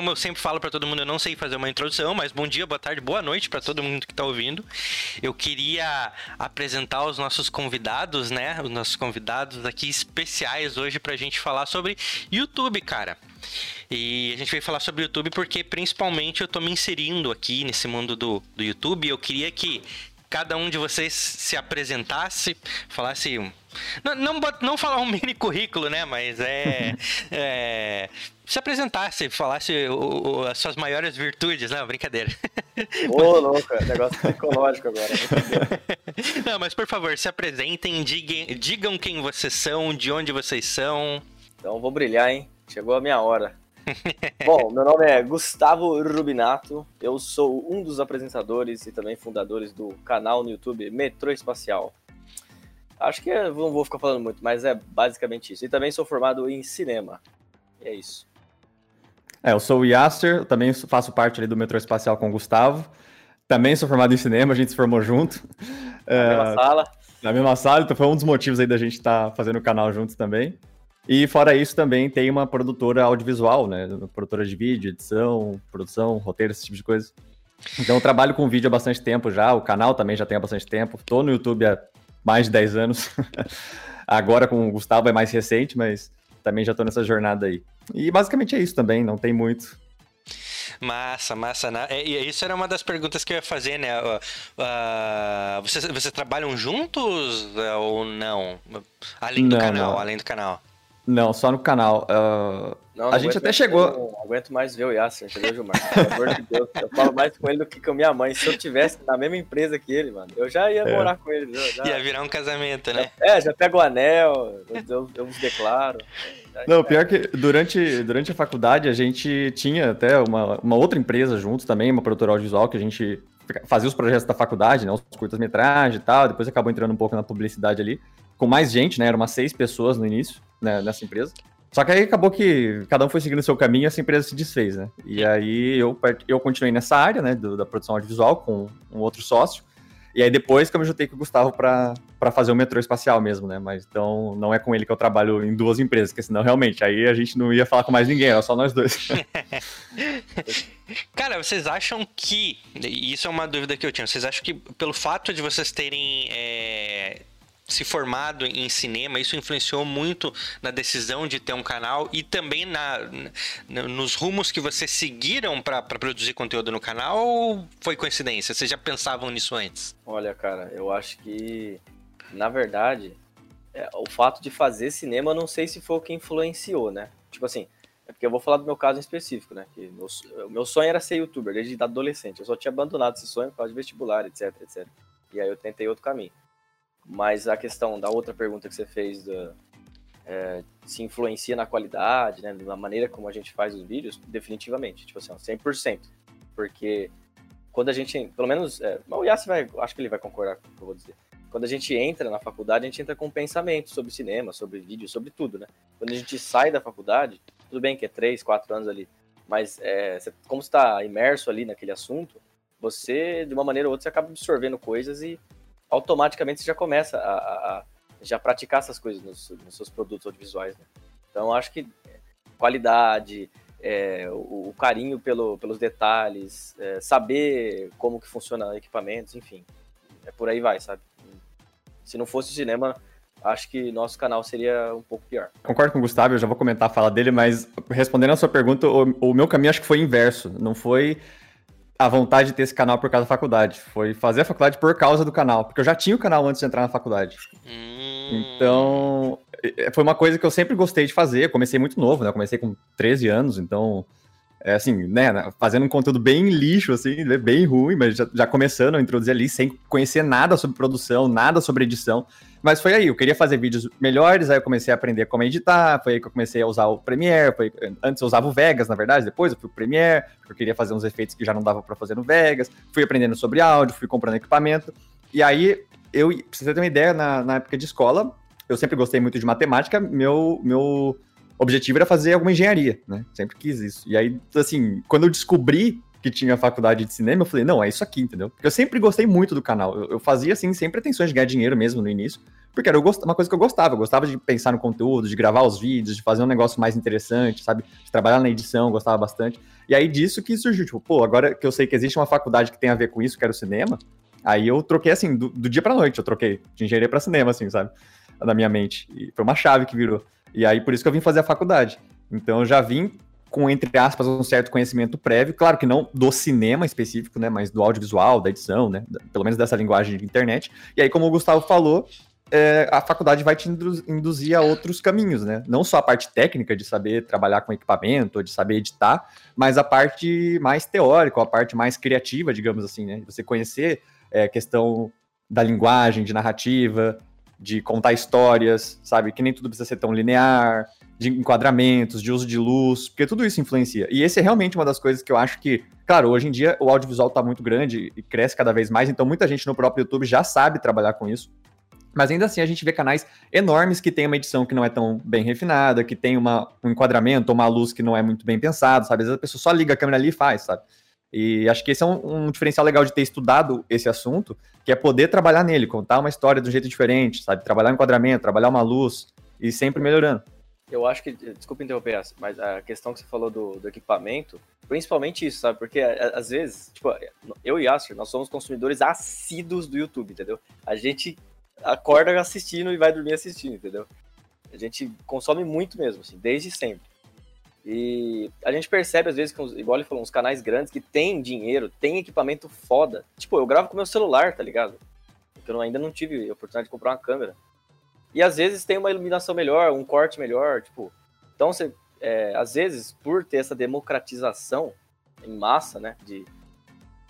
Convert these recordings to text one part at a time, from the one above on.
como eu sempre falo para todo mundo, eu não sei fazer uma introdução, mas bom dia, boa tarde, boa noite para todo mundo que tá ouvindo. Eu queria apresentar os nossos convidados, né? Os nossos convidados aqui especiais hoje pra gente falar sobre YouTube, cara. E a gente veio falar sobre YouTube porque principalmente eu tô me inserindo aqui nesse mundo do, do YouTube. Eu queria que cada um de vocês se apresentasse, falasse. Não, não, não falar um mini currículo, né? Mas é, é se apresentasse, falasse o, o, as suas maiores virtudes, não, brincadeira. Ô, louco, é negócio psicológico agora. não, mas por favor, se apresentem, digam, digam quem vocês são, de onde vocês são. Então vou brilhar, hein? Chegou a minha hora. Bom, meu nome é Gustavo Rubinato, eu sou um dos apresentadores e também fundadores do canal no YouTube Metrô Espacial. Acho que não vou ficar falando muito, mas é basicamente isso. E também sou formado em cinema. E é isso. É, eu sou o Yasser, também faço parte ali do Metrô Espacial com o Gustavo. Também sou formado em cinema, a gente se formou junto. Na é, mesma sala. Na mesma sala, então foi um dos motivos aí da gente estar tá fazendo o canal juntos também. E fora isso, também tem uma produtora audiovisual, né? Produtora de vídeo, edição, produção, roteiro, esse tipo de coisa. Então eu trabalho com vídeo há bastante tempo já, o canal também já tem há bastante tempo. Tô no YouTube há mais de 10 anos. Agora com o Gustavo é mais recente, mas também já tô nessa jornada aí. E basicamente é isso também, não tem muito. Massa, massa. Né? E isso era uma das perguntas que eu ia fazer, né? Uh, vocês, vocês trabalham juntos uh, ou não? Além do não, canal, não. além do canal. Não, só no canal. Uh, não, a gente até chegou. Não, aguento mais ver o Yasser, entendeu, Gilmar? Pelo amor de Deus. Eu falo mais com ele do que com a minha mãe. Se eu tivesse na mesma empresa que ele, mano, eu já ia é. morar com ele. Já... Ia virar um casamento, né? É, já pego o anel, eu, eu, me declaro. Não, pior que durante, durante a faculdade a gente tinha até uma, uma outra empresa juntos também, uma produtora audiovisual, que a gente fazia os projetos da faculdade, né? Os curtas-metragens e tal, depois acabou entrando um pouco na publicidade ali, com mais gente, né? Eram umas seis pessoas no início né, nessa empresa. Só que aí acabou que cada um foi seguindo o seu caminho e essa empresa se desfez, né? E aí eu, eu continuei nessa área, né, do, da produção audiovisual com um outro sócio. E aí depois que eu me juntei com o Gustavo para fazer o metrô espacial mesmo, né? Mas então não é com ele que eu trabalho em duas empresas, porque senão realmente aí a gente não ia falar com mais ninguém, era só nós dois. Cara, vocês acham que, isso é uma dúvida que eu tinha, vocês acham que pelo fato de vocês terem é, se formado em cinema, isso influenciou muito na decisão de ter um canal e também na, nos rumos que vocês seguiram para produzir conteúdo no canal ou foi coincidência? Vocês já pensavam nisso antes? Olha, cara, eu acho que, na verdade, é, o fato de fazer cinema, não sei se foi o que influenciou, né? Tipo assim, é porque eu vou falar do meu caso em específico, né? Que meu, meu sonho era ser youtuber desde adolescente. Eu só tinha abandonado esse sonho por causa de vestibular, etc, etc. E aí eu tentei outro caminho. Mas a questão da outra pergunta que você fez, da, é, se influencia na qualidade, né, na maneira como a gente faz os vídeos, definitivamente, tipo assim, 100%. Porque quando a gente, pelo menos, é, o Yassi vai, acho que ele vai concordar com o que eu vou dizer. Quando a gente entra na faculdade, a gente entra com pensamento sobre cinema, sobre vídeo, sobre tudo, né? Quando a gente sai da faculdade, tudo bem que é três, quatro anos ali, mas é, você, como está imerso ali naquele assunto, você, de uma maneira ou outra, você acaba absorvendo coisas e automaticamente você já começa a, a, já praticar essas coisas nos, nos, seus produtos audiovisuais. Né? Então, acho que qualidade, é, o, o, carinho pelo, pelos detalhes, é, saber como que funciona equipamentos, enfim, é por aí vai, sabe? Se não fosse o cinema, acho que nosso canal seria um pouco pior. Concordo com o Gustavo, eu já vou comentar a fala dele, mas respondendo a sua pergunta, o, o meu caminho acho que foi inverso. Não foi a vontade de ter esse canal por causa da faculdade. Foi fazer a faculdade por causa do canal. Porque eu já tinha o canal antes de entrar na faculdade. Hum. Então, foi uma coisa que eu sempre gostei de fazer. Eu comecei muito novo, né? Eu comecei com 13 anos, então. É assim, né? Fazendo um conteúdo bem lixo, assim, né, bem ruim, mas já, já começando a introduzir ali sem conhecer nada sobre produção, nada sobre edição. Mas foi aí, eu queria fazer vídeos melhores, aí eu comecei a aprender como editar, foi aí que eu comecei a usar o Premiere, foi, antes eu usava o Vegas, na verdade, depois eu fui pro Premiere, porque eu queria fazer uns efeitos que já não dava para fazer no Vegas, fui aprendendo sobre áudio, fui comprando equipamento, e aí, eu, pra você ter uma ideia, na, na época de escola, eu sempre gostei muito de matemática, meu, meu objetivo era fazer alguma engenharia, né, sempre quis isso. E aí, assim, quando eu descobri que tinha faculdade de cinema, eu falei, não, é isso aqui, entendeu? Porque eu sempre gostei muito do canal. Eu, eu fazia, assim, sem pretensões de ganhar dinheiro mesmo no início, porque era uma coisa que eu gostava. Eu gostava de pensar no conteúdo, de gravar os vídeos, de fazer um negócio mais interessante, sabe? De trabalhar na edição, gostava bastante. E aí disso que surgiu, tipo, pô, agora que eu sei que existe uma faculdade que tem a ver com isso, que era o cinema, aí eu troquei assim, do, do dia pra noite, eu troquei de engenharia para cinema, assim, sabe? Na minha mente. E foi uma chave que virou. E aí por isso que eu vim fazer a faculdade. Então eu já vim com, entre aspas, um certo conhecimento prévio, claro que não do cinema específico, né, mas do audiovisual, da edição, né, pelo menos dessa linguagem de internet. E aí, como o Gustavo falou, é, a faculdade vai te induzir a outros caminhos, né? Não só a parte técnica de saber trabalhar com equipamento, de saber editar, mas a parte mais teórica, a parte mais criativa, digamos assim, né? Você conhecer é, questão da linguagem, de narrativa, de contar histórias, sabe? Que nem tudo precisa ser tão linear, de enquadramentos, de uso de luz, porque tudo isso influencia. E esse é realmente uma das coisas que eu acho que, claro, hoje em dia o audiovisual está muito grande e cresce cada vez mais, então muita gente no próprio YouTube já sabe trabalhar com isso. Mas ainda assim a gente vê canais enormes que tem uma edição que não é tão bem refinada, que tem uma, um enquadramento, uma luz que não é muito bem pensado, sabe? Às vezes a pessoa só liga a câmera ali e faz, sabe? E acho que esse é um, um, diferencial legal de ter estudado esse assunto, que é poder trabalhar nele, contar uma história de um jeito diferente, sabe? Trabalhar o enquadramento, trabalhar uma luz e sempre melhorando. Eu acho que, desculpa interromper, mas a questão que você falou do, do equipamento, principalmente isso, sabe? Porque às vezes, tipo, eu e Yasser, nós somos consumidores assíduos do YouTube, entendeu? A gente acorda assistindo e vai dormir assistindo, entendeu? A gente consome muito mesmo, assim, desde sempre. E a gente percebe, às vezes, que, igual ele falou, uns canais grandes que tem dinheiro, tem equipamento foda. Tipo, eu gravo com meu celular, tá ligado? Porque eu ainda não tive a oportunidade de comprar uma câmera. E às vezes tem uma iluminação melhor, um corte melhor, tipo. Então, você, é, às vezes, por ter essa democratização em massa, né, de,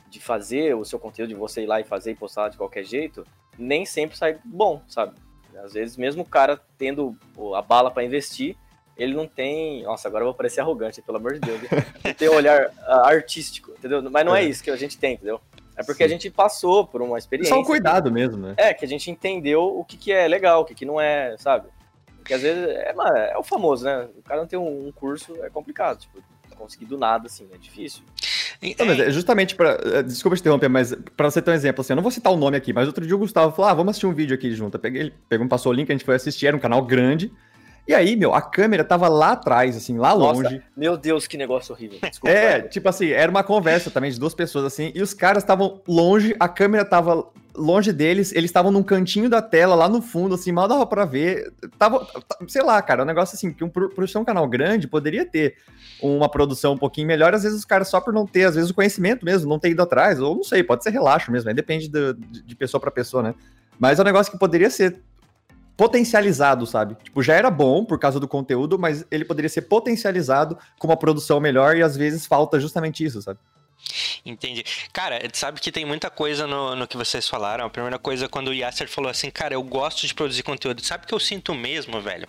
de fazer o seu conteúdo, de você ir lá e fazer e postar de qualquer jeito, nem sempre sai bom, sabe? Às vezes, mesmo o cara tendo a bala para investir, ele não tem. Nossa, agora eu vou parecer arrogante, pelo amor de Deus. Não tem um olhar ah, artístico, entendeu? Mas não é, é isso que a gente tem, entendeu? É porque Sim. a gente passou por uma experiência. Só um cuidado que, mesmo, né? É, que a gente entendeu o que, que é legal, o que, que não é, sabe? Porque às vezes é, mano, é o famoso, né? O cara não tem um, um curso, é complicado. Tipo, conseguir do nada, assim, é difícil. Mas é justamente para. É, desculpa te interromper, mas para você ter um exemplo, assim, eu não vou citar o nome aqui, mas outro dia o Gustavo falou: ah, vamos assistir um vídeo aqui junto. Eu peguei, ele pegou, passou o link, a gente foi assistir, era um canal grande. E aí, meu, a câmera tava lá atrás, assim, lá Nossa, longe. Meu Deus, que negócio horrível. Desculpa, é, velho. tipo assim, era uma conversa também de duas pessoas, assim, e os caras estavam longe, a câmera tava longe deles, eles estavam num cantinho da tela, lá no fundo, assim, mal dava pra ver. Tava, sei lá, cara, um negócio assim, que um, por ser um canal grande, poderia ter uma produção um pouquinho melhor, às vezes os caras só por não ter, às vezes, o conhecimento mesmo, não ter ido atrás, ou não sei, pode ser relaxo mesmo, aí depende de, de pessoa para pessoa, né? Mas é um negócio que poderia ser potencializado, sabe? Tipo, já era bom por causa do conteúdo, mas ele poderia ser potencializado com uma produção melhor e às vezes falta justamente isso, sabe? Entendi. Cara, sabe que tem muita coisa no, no que vocês falaram. A primeira coisa, quando o Yasser falou assim, cara, eu gosto de produzir conteúdo. Sabe o que eu sinto mesmo, velho?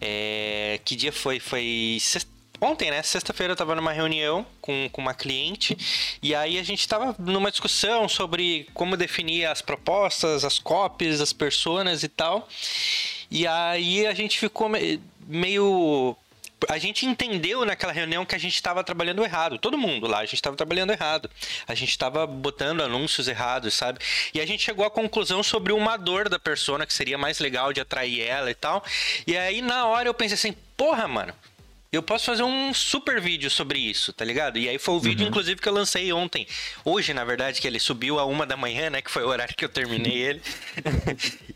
É... Que dia foi? Foi sexta ontem, né? Sexta-feira eu tava numa reunião com, com uma cliente e aí a gente tava numa discussão sobre como definir as propostas, as copies, as personas e tal. E aí a gente ficou meio a gente entendeu naquela reunião que a gente estava trabalhando errado. Todo mundo lá, a gente estava trabalhando errado. A gente estava botando anúncios errados, sabe? E a gente chegou à conclusão sobre uma dor da persona que seria mais legal de atrair ela e tal. E aí na hora eu pensei assim, porra, mano, eu posso fazer um super vídeo sobre isso, tá ligado? E aí foi o vídeo, uhum. inclusive, que eu lancei ontem. Hoje, na verdade, que ele subiu a uma da manhã, né? Que foi o horário que eu terminei ele.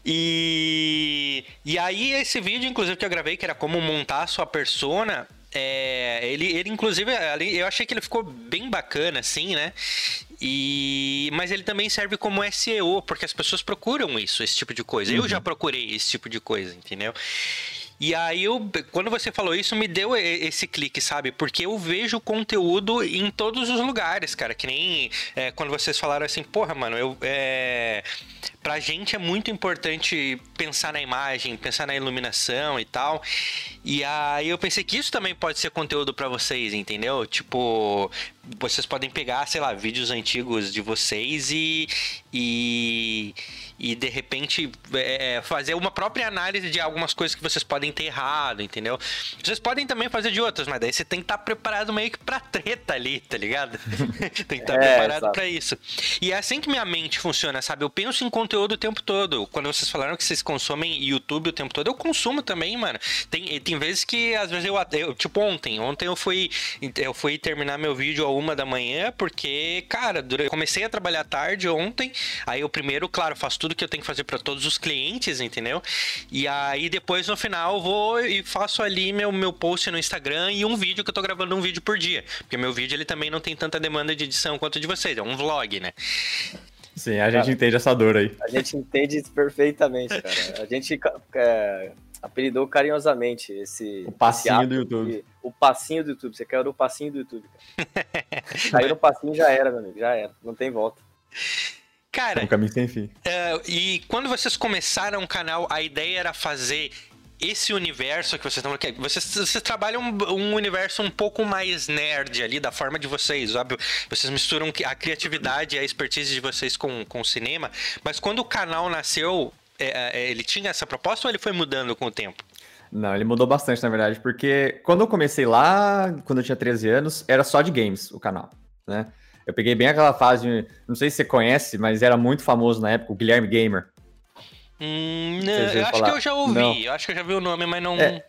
e... e aí, esse vídeo, inclusive, que eu gravei, que era como montar a sua persona, é, ele, ele, inclusive, eu achei que ele ficou bem bacana, assim, né? E, mas ele também serve como SEO, porque as pessoas procuram isso, esse tipo de coisa. Uhum. Eu já procurei esse tipo de coisa, entendeu? E aí, eu, quando você falou isso, me deu esse clique, sabe? Porque eu vejo conteúdo em todos os lugares, cara. Que nem é, quando vocês falaram assim, porra, mano, eu. É, pra gente é muito importante pensar na imagem, pensar na iluminação e tal. E aí eu pensei que isso também pode ser conteúdo para vocês, entendeu? Tipo, vocês podem pegar, sei lá, vídeos antigos de vocês e, e, e de repente é, fazer uma própria análise de algumas coisas que vocês podem ter errado, entendeu? Vocês podem também fazer de outras, mas daí você tem que estar tá preparado meio que pra treta ali, tá ligado? tem que estar tá é, preparado para isso. E é assim que minha mente funciona, sabe? Eu penso em conteúdo o tempo todo. Quando vocês falaram que vocês consomem YouTube o tempo todo, eu consumo também, mano. Tem, tem vezes que às vezes eu, eu tipo ontem, ontem eu fui eu fui terminar meu vídeo a uma da manhã porque, cara, eu comecei a trabalhar tarde ontem, aí eu primeiro, claro, faço tudo que eu tenho que fazer para todos os clientes, entendeu? E aí depois no final vou e faço ali meu, meu post no Instagram e um vídeo que eu tô gravando um vídeo por dia, porque meu vídeo ele também não tem tanta demanda de edição quanto de vocês, é um vlog, né? Sim, a gente entende essa dor aí. A gente entende isso perfeitamente, cara. A gente é, apelidou carinhosamente esse. O passinho esse do YouTube. o passinho do YouTube. Você caiu no passinho do YouTube, cara. Caiu no passinho já era, meu amigo. Já era. Não tem volta. Cara. É um caminho sem fim. Uh, e quando vocês começaram o canal, a ideia era fazer esse universo que vocês estão vocês, vocês trabalham um, um, universo um pouco mais nerd ali, da forma de vocês, óbvio. Vocês misturam a criatividade e a expertise de vocês com, com o cinema. Mas quando o canal nasceu, é, é, ele tinha essa proposta ou ele foi mudando com o tempo? Não, ele mudou bastante, na verdade, porque quando eu comecei lá, quando eu tinha 13 anos, era só de games o canal, né? Eu peguei bem aquela fase, não sei se você conhece, mas era muito famoso na época, o Guilherme Gamer. Hum, não, eu acho que eu já ouvi, não. eu acho que eu já vi o nome, mas não. É,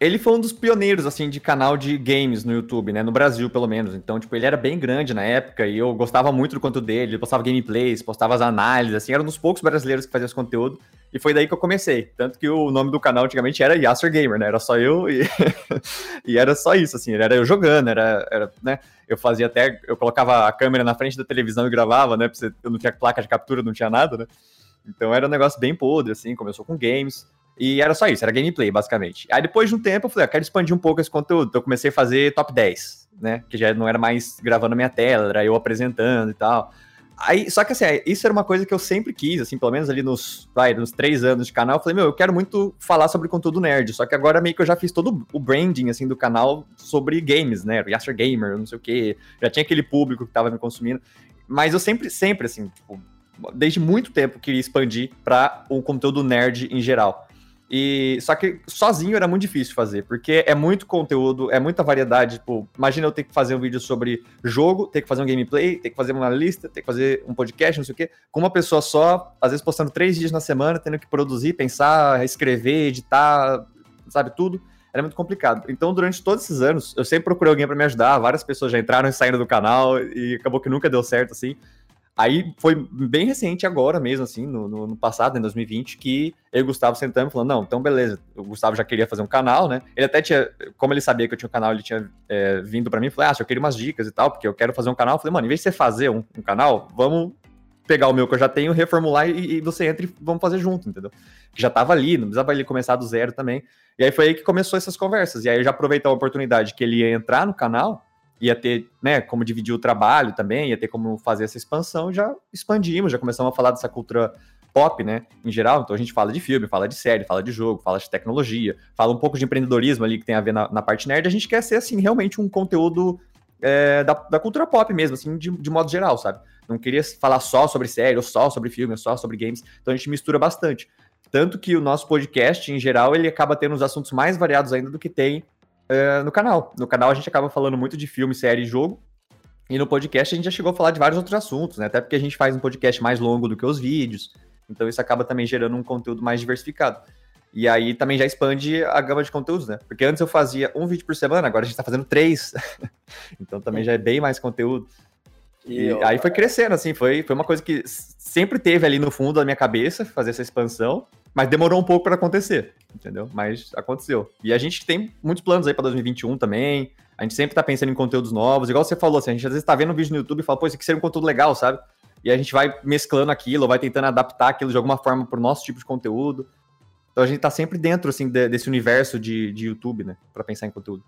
ele foi um dos pioneiros, assim, de canal de games no YouTube, né? No Brasil, pelo menos. Então, tipo, ele era bem grande na época e eu gostava muito do conteúdo dele. Ele postava gameplays, postava as análises, assim. Era um dos poucos brasileiros que fazia esse conteúdo. E foi daí que eu comecei. Tanto que o nome do canal antigamente era Yasser Gamer, né? Era só eu e... e era só isso, assim. Era eu jogando, era, era, né? Eu fazia até... Eu colocava a câmera na frente da televisão e gravava, né? Eu não tinha placa de captura, não tinha nada, né? Então era um negócio bem podre, assim, começou com games. E era só isso, era gameplay, basicamente. Aí depois de um tempo eu falei, eu ah, quero expandir um pouco esse conteúdo. Então eu comecei a fazer top 10, né? Que já não era mais gravando a minha tela, era eu apresentando e tal. Aí, só que assim, isso era uma coisa que eu sempre quis, assim, pelo menos ali nos, vai, nos três anos de canal, eu falei, meu, eu quero muito falar sobre conteúdo nerd, só que agora meio que eu já fiz todo o branding, assim, do canal sobre games, né, o Yasser Gamer, não sei o quê, já tinha aquele público que tava me consumindo, mas eu sempre, sempre, assim, tipo, desde muito tempo queria expandir para o conteúdo nerd em geral. E só que sozinho era muito difícil fazer, porque é muito conteúdo, é muita variedade. Tipo, imagina eu ter que fazer um vídeo sobre jogo, ter que fazer um gameplay, ter que fazer uma lista, ter que fazer um podcast, não sei o quê, com uma pessoa só, às vezes postando três dias na semana, tendo que produzir, pensar, escrever, editar, sabe, tudo. Era muito complicado. Então, durante todos esses anos, eu sempre procurei alguém para me ajudar. Várias pessoas já entraram e saíram do canal e acabou que nunca deu certo, assim. Aí foi bem recente agora mesmo, assim, no, no, no, passado, em 2020, que eu e o Gustavo sentamos e falando, não, então beleza, o Gustavo já queria fazer um canal, né? Ele até tinha, como ele sabia que eu tinha um canal, ele tinha é, vindo para mim e falou, ah, eu queria umas dicas e tal, porque eu quero fazer um canal. Eu falei, mano, em vez de você fazer um, um canal, vamos pegar o meu que eu já tenho, reformular e, e, você entra e vamos fazer junto, entendeu? Que já tava ali, não precisava ele começar do zero também. E aí foi aí que começou essas conversas. E aí eu já aproveitei a oportunidade que ele ia entrar no canal ia ter, né, como dividir o trabalho também, ia ter como fazer essa expansão, já expandimos, já começamos a falar dessa cultura pop, né, em geral, então a gente fala de filme, fala de série, fala de jogo, fala de tecnologia, fala um pouco de empreendedorismo ali que tem a ver na, na parte nerd, a gente quer ser, assim, realmente um conteúdo é, da, da, cultura pop mesmo, assim, de, de modo geral, sabe? Não queria falar só sobre série, ou só sobre filme, ou só sobre games, então a gente mistura bastante. Tanto que o nosso podcast, em geral, ele acaba tendo os assuntos mais variados ainda do que tem uh, no canal. No canal a gente acaba falando muito de filme, série e jogo. E no podcast a gente já chegou a falar de vários outros assuntos, né? Até porque a gente faz um podcast mais longo do que os vídeos. Então isso acaba também gerando um conteúdo mais diversificado. E aí também já expande a gama de conteúdos, né? Porque antes eu fazia um vídeo por semana, agora a gente tá fazendo três. então também já é bem mais conteúdo. E, e aí foi crescendo, assim, foi, foi uma coisa que sempre teve ali no fundo da minha cabeça, fazer essa expansão. Mas demorou um pouco para acontecer, entendeu? Mas aconteceu. E a gente tem muitos planos aí para 2021 também. A gente sempre tá pensando em conteúdos novos. Igual você falou, assim, a gente às vezes tá vendo um vídeo no YouTube e fala, pô, isso aqui seria um conteúdo legal, sabe? E a gente vai mesclando aquilo, vai tentando adaptar aquilo de alguma forma pro nosso tipo de conteúdo. Então a gente tá sempre dentro, assim, de, desse universo de, de YouTube, né? Pra pensar em conteúdo.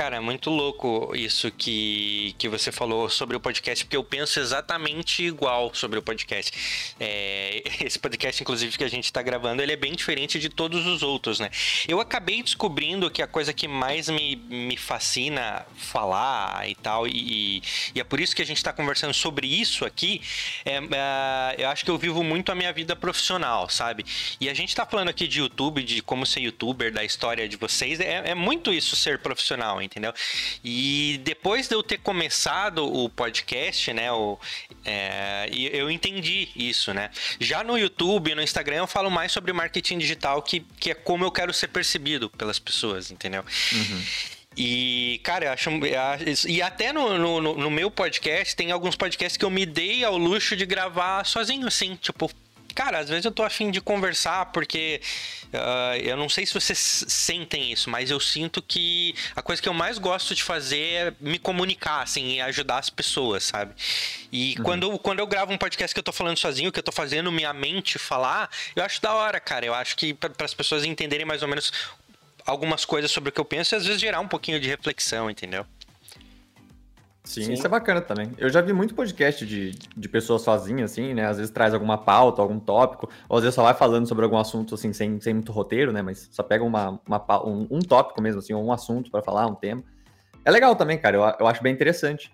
Cara, é muito louco isso que, que você falou sobre o podcast, porque eu penso exatamente igual sobre o podcast. É, esse podcast, inclusive, que a gente está gravando, ele é bem diferente de todos os outros, né? Eu acabei descobrindo que a coisa que mais me, me fascina falar e tal, e, e é por isso que a gente está conversando sobre isso aqui, é, é, eu acho que eu vivo muito a minha vida profissional, sabe? E a gente está falando aqui de YouTube, de como ser youtuber, da história de vocês, é, é muito isso ser profissional? Entendeu? E depois de eu ter começado o podcast, né, o, é, eu entendi isso, né? Já no YouTube, no Instagram, eu falo mais sobre marketing digital, que, que é como eu quero ser percebido pelas pessoas, entendeu? Uhum. E, cara, eu acho. E até no, no, no, meu podcast, tem alguns podcasts que eu me dei ao luxo de gravar sozinho, assim. Tipo, cara, às vezes eu tô afim de conversar, porque uh, eu não sei se vocês sentem isso, mas eu sinto que a coisa que eu mais gosto de fazer é me comunicar, assim, e ajudar as pessoas, sabe? E uhum. quando, quando eu gravo um podcast que eu tô falando sozinho, que eu tô fazendo minha mente falar, eu acho da hora, cara. Eu acho que para as pessoas entenderem mais ou menos algumas coisas sobre o que eu penso e às vezes gerar um pouquinho de reflexão, entendeu? Sim, Sim, isso é bacana também. Eu já vi muito podcast de, de pessoas sozinhas, assim, né? Às vezes traz alguma pauta, algum tópico, ou às vezes só vai falando sobre algum assunto, assim, sem, sem muito roteiro, né? Mas só pega uma, uma um, um tópico mesmo, assim, ou um assunto para falar, um tema. É legal também, cara. Eu, eu acho bem interessante.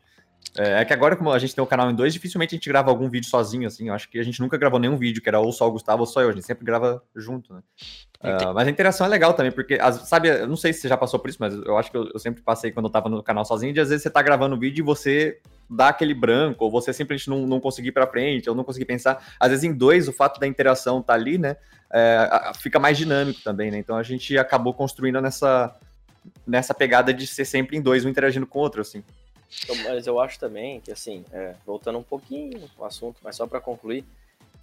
É, é, que agora, como a gente tem o canal em dois, dificilmente a gente grava algum vídeo sozinho, assim. Eu acho que a gente nunca gravou nenhum vídeo, que era ou só o Gustavo ou só eu. A gente sempre grava junto, né? Uh, mas a interação é legal também, porque, sabe, eu não sei se você já passou por isso, mas eu acho que eu, eu, sempre passei quando eu tava no canal sozinho, de às vezes você tá gravando um vídeo e você dá aquele branco, ou você simplesmente não, não conseguir para frente, ou não conseguir pensar. Às vezes em dois, o fato da interação tá ali, né, é, fica mais dinâmico também, né? Então a gente acabou construindo nessa, nessa pegada de ser sempre em dois, um interagindo com o outro, assim. Então, mas eu acho também que, assim, é, voltando um pouquinho o assunto, mas só para concluir,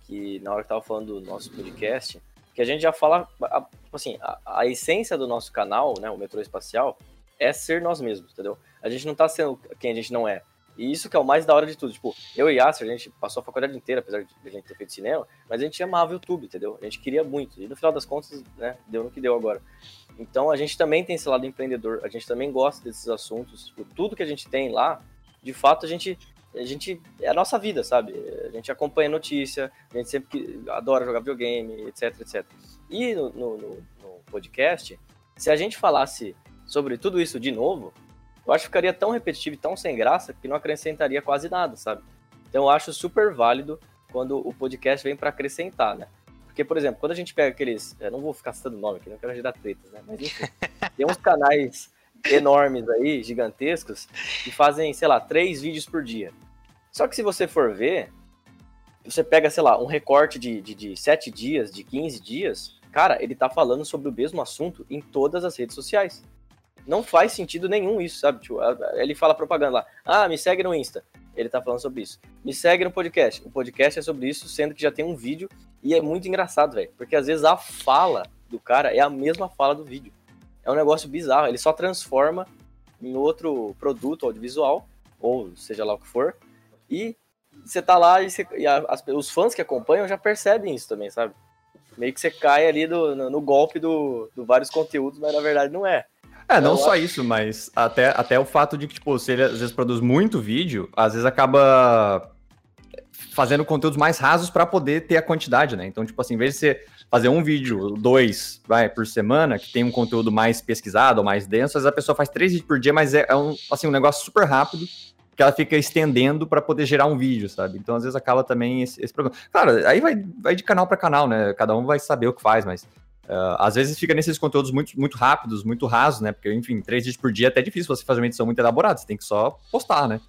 que na hora que tava falando do nosso podcast, que a gente já fala, tipo assim, a, a, essência do nosso canal, né, o Metrô Espacial, é ser nós mesmos, entendeu? A gente não tá sendo quem a gente não é. E isso que é o mais da hora de tudo. Tipo, eu e Yasser, a gente passou a faculdade inteira, apesar de a gente ter feito cinema, mas a gente amava o YouTube, entendeu? A gente queria muito. E no final das contas, né, deu no que deu agora. Então a gente também tem esse lado empreendedor, a gente também gosta desses assuntos. Tipo, tudo que a gente tem lá, de fato, a gente. A gente. É a nossa vida, sabe? A gente acompanha notícia, a gente sempre adora jogar videogame, etc, etc. E no, no, no podcast, se a gente falasse sobre tudo isso de novo, eu acho que ficaria tão repetitivo e tão sem graça que não acrescentaria quase nada, sabe? Então eu acho super válido quando o podcast vem para acrescentar, né? Porque, por exemplo, quando a gente pega aqueles. Eu não vou ficar citando nome aqui, não quero gerar tretas, né? Mas enfim, tem uns canais enormes aí, gigantescos, que fazem, sei lá, três vídeos por dia. Só que se você for ver, você pega, sei lá, um recorte de, de, de 7 dias, de 15 dias, cara, ele tá falando sobre o mesmo assunto em todas as redes sociais não faz sentido nenhum isso, sabe? Tipo, ele fala propaganda lá. Ah, me segue no Insta. Ele tá falando sobre isso. Me segue no podcast. O podcast é sobre isso, sendo que já tem um vídeo. E é muito engraçado, velho. Porque às vezes a fala do cara é a mesma fala do vídeo. É um negócio bizarro. Ele só transforma em outro produto audiovisual, ou seja lá o que for. E você tá lá e, você, e as, os fãs que acompanham já percebem isso também, sabe? Meio que você cai ali do, no, no golpe do, do vários conteúdos, mas na verdade não é. É, não só isso, mas até, até o fato de que, tipo, se ele às vezes produz muito vídeo, às vezes acaba fazendo conteúdos mais rasos para poder ter a quantidade, né? Então, tipo assim, em vez de você fazer um vídeo, dois, vai, por semana, que tem um conteúdo mais pesquisado ou mais denso, às vezes a pessoa faz três vídeos por dia, mas é, é um, assim, um negócio super rápido que ela fica estendendo para poder gerar um vídeo, sabe? Então, às vezes acaba também esse, esse problema. Claro, aí vai, vai de canal para canal, né? Cada um vai saber o que faz, mas Uh, às vezes fica nesses conteúdos muito, muito rápidos, muito rasos, né? Porque, enfim, três vídeos por dia é até difícil você fazer uma edição muito elaborada, você tem que só postar, né?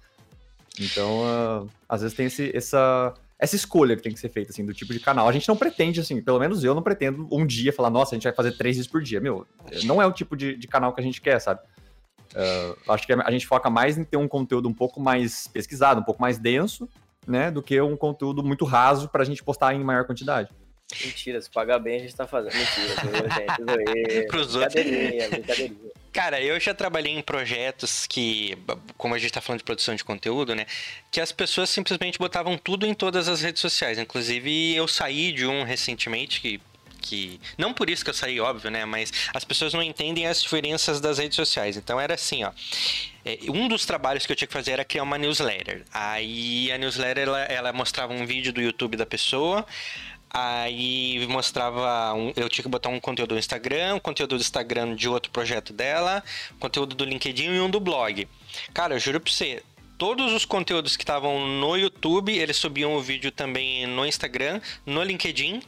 Então, uh, às vezes tem esse, essa, essa escolha que tem que ser feita, assim, do tipo de canal. A gente não pretende, assim, pelo menos eu não pretendo um dia falar, nossa, a gente vai fazer três vídeos por dia. Meu, não é o tipo de, de canal que a gente quer, sabe? Uh, acho que a gente foca mais em ter um conteúdo um pouco mais pesquisado, um pouco mais denso, né? Do que um conteúdo muito raso para a gente postar em maior quantidade. Mentira, se pagar bem a gente tá fazendo. Mentira, gente. Pros brincadeirinha, brincadeirinha. Cara, eu já trabalhei em projetos que, como a gente tá falando de produção de conteúdo, né? Que as pessoas simplesmente botavam tudo em todas as redes sociais. Inclusive, eu saí de um recentemente que que. Não por isso que eu saí, óbvio, né? Mas as pessoas não entendem as diferenças das redes sociais. Então era assim, ó. É, um dos trabalhos que eu tinha que fazer era criar uma newsletter. Aí a newsletter ela, ela mostrava um vídeo do YouTube da pessoa. Aí mostrava. Um, eu tinha que botar um conteúdo do Instagram, um conteúdo do Instagram de outro projeto dela, conteúdo do LinkedIn e um do blog. Cara, eu juro pra você, todos os conteúdos que estavam no YouTube, eles subiam o vídeo também no Instagram, no LinkedIn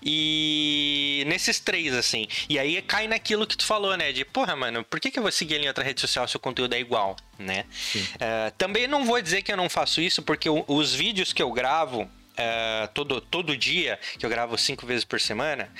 e nesses três, assim. E aí cai naquilo que tu falou, né? De, porra, mano, por que, que eu vou seguir ele em outra rede social se o conteúdo é igual, né? Uh, também não vou dizer que eu não faço isso, porque os vídeos que eu gravo, Uh, todo, todo dia, que eu gravo cinco vezes por semana,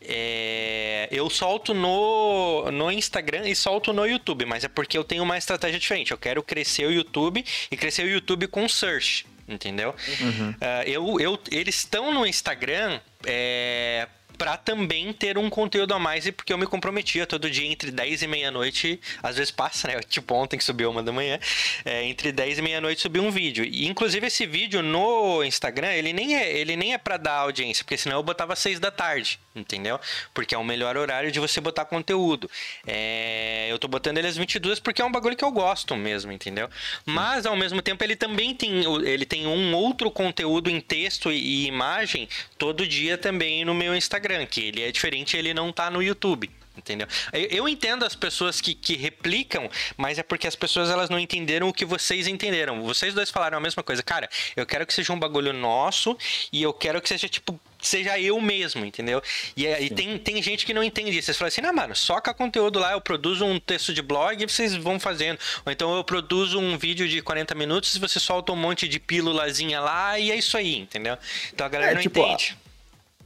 é, eu solto no, no Instagram e solto no YouTube, mas é porque eu tenho uma estratégia diferente. Eu quero crescer o YouTube e crescer o YouTube com search, entendeu? Uhum. Uh, eu, eu, eles estão no Instagram é, para também ter um conteúdo a mais e porque eu me comprometia todo dia entre 10 e meia-noite, às vezes passa, né? Tipo ontem que subiu uma da manhã, é, entre 10 e meia-noite subiu um vídeo. E inclusive esse vídeo no Instagram, ele nem é, ele nem é para dar audiência, porque senão eu botava 6 da tarde, entendeu? Porque é o melhor horário de você botar conteúdo. É, eu tô botando ele às 22 porque é um bagulho que eu gosto mesmo, entendeu? Mas ao mesmo tempo ele também tem ele tem um outro conteúdo em texto e imagem todo dia também no meu Instagram Instagram, que ele é diferente, ele não tá no YouTube. Entendeu? Eu, entendo as pessoas que, que replicam, mas é porque as pessoas elas não entenderam o que vocês entenderam. Vocês dois falaram a mesma coisa. Cara, eu quero que seja um bagulho nosso e eu quero que seja tipo seja eu mesmo, entendeu? E, e tem, tem gente que não entende isso. Vocês falam assim, não, mano, soca conteúdo lá, eu produzo um texto de blog e vocês vão fazendo. Ou então eu produzo um vídeo de 40 minutos e você solta um monte de pílulazinha lá e é isso aí, entendeu? Então a galera é, não tipo, entende. A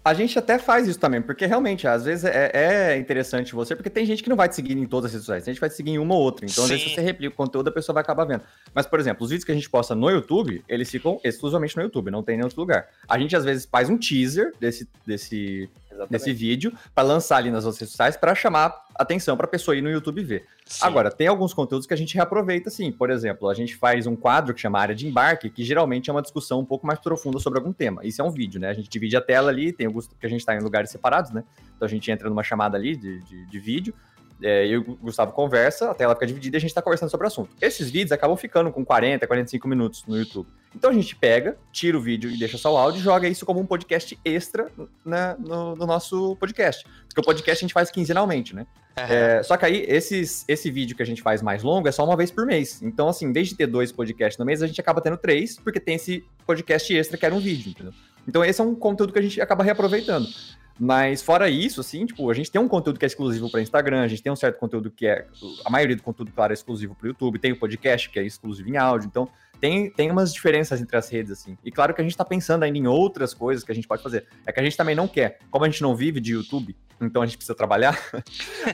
a gente até faz isso também, porque realmente, às vezes é, é, interessante você, porque tem gente que não vai te seguir em todas as redes sociais, a gente vai te seguir em uma ou outra. Então, Sim. às vezes, você replica o conteúdo, a pessoa vai acabar vendo. Mas, por exemplo, os vídeos que a gente posta no YouTube, eles ficam exclusivamente no YouTube, não tem em outro lugar. A gente, às vezes, faz um teaser desse, desse Exatamente. nesse vídeo para lançar ali nas redes sociais para chamar atenção para a pessoa ir no YouTube ver. Sim. Agora, tem alguns conteúdos que a gente reaproveita, sim. Por exemplo, a gente faz um quadro que chama Área de Embarque, que geralmente é uma discussão um pouco mais profunda sobre algum tema. Isso é um vídeo, né? A gente divide a tela ali, tem alguns que a gente está em lugares separados, né? Então a gente entra numa chamada ali de, de, de vídeo é, eu e o Gustavo conversa, a tela fica dividida e a gente está conversando sobre o assunto. Esses vídeos acabam ficando com 40, 45 minutos no YouTube. Então a gente pega, tira o vídeo e deixa só o áudio e joga isso como um podcast extra né, no, no, nosso podcast. Porque o podcast a gente faz quinzenalmente, né? Uhum. É, só que aí, esses, esse vídeo que a gente faz mais longo é só uma vez por mês. Então, assim, em vez de ter dois podcasts no mês, a gente acaba tendo três, porque tem esse podcast extra que era um vídeo, entendeu? Então, esse é um conteúdo que a gente acaba reaproveitando. Mas fora isso, assim, tipo, a gente tem um conteúdo que é exclusivo para Instagram, a gente tem um certo conteúdo que é. A maioria do conteúdo, claro, é exclusivo para o YouTube, tem o podcast que é exclusivo em áudio, então tem, tem umas diferenças entre as redes, assim. E claro que a gente está pensando ainda em outras coisas que a gente pode fazer. É que a gente também não quer. Como a gente não vive de YouTube, então a gente precisa trabalhar,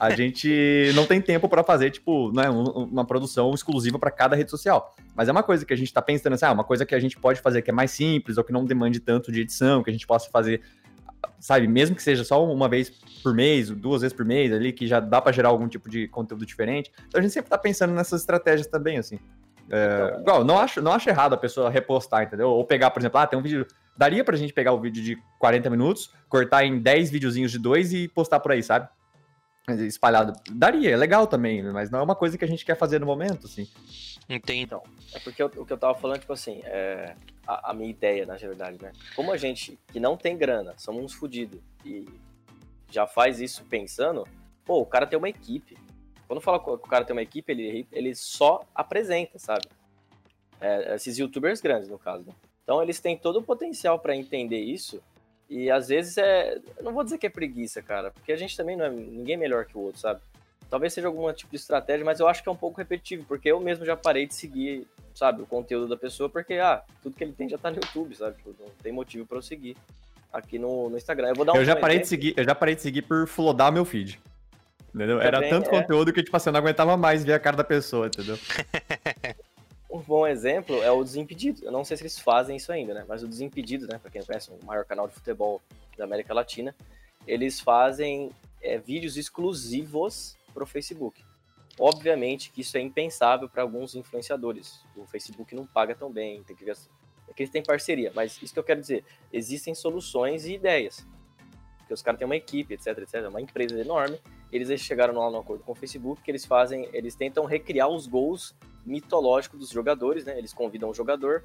a gente não tem tempo para fazer, tipo, né, uma produção exclusiva para cada rede social. Mas é uma coisa que a gente está pensando assim, ah, uma coisa que a gente pode fazer que é mais simples, ou que não demande tanto de edição, que a gente possa fazer sabe, mesmo que seja só uma vez por mês, duas vezes por mês ali, que já dá para gerar algum tipo de conteúdo diferente. Então a gente sempre tá pensando nessas estratégias também, assim. É, então, igual, não acho, não acho errado a pessoa repostar, entendeu? Ou pegar, por exemplo, ah, tem um vídeo. Daria pra gente pegar o vídeo de 40 minutos, cortar em 10 videozinhos de dois e postar por aí, sabe? Espalhado. Daria, é legal também, mas não é uma coisa que a gente quer fazer no momento, assim. Entendi. Então, é porque eu, o que eu tava falando, tipo assim, é, a, a, minha ideia, na verdade, né? Como a gente que não tem grana, somos uns fodidos, e já faz isso pensando, pô, o cara tem uma equipe. Quando fala que o cara tem uma equipe, ele, ele só apresenta, sabe? É, esses youtubers grandes, no caso. Né? Então, eles têm todo o potencial para entender isso. E às vezes é. Não vou dizer que é preguiça, cara, porque a gente também não é ninguém melhor que o outro, sabe? Talvez seja algum tipo de estratégia, mas eu acho que é um pouco repetitivo, porque eu mesmo já parei de seguir, sabe, o conteúdo da pessoa, porque, ah, tudo que ele tem já tá no YouTube, sabe? Tipo, não tem motivo para eu seguir aqui no, no Instagram. Eu vou dar um eu já parei de seguir, Eu já parei de seguir por flodar meu feed. Entendeu? Era tanto é. conteúdo que, tipo assim, eu não aguentava mais ver a cara da pessoa, entendeu? um bom exemplo é o Desimpedido. Eu não sei se eles fazem isso ainda, né? Mas o Desimpedido, né? Pra quem não conhece, o maior canal de futebol da América Latina, eles fazem é, vídeos exclusivos para o Facebook. Obviamente que isso é impensável para alguns influenciadores. O Facebook não paga tão bem, tem que ver. É que eles têm parceria, mas isso que eu quero dizer, existem soluções e ideias. porque os caras têm uma equipe, etc, etc, uma empresa enorme. Eles chegaram lá no acordo com o Facebook que eles fazem, eles tentam recriar os gols mitológicos dos jogadores, né? Eles convidam o jogador,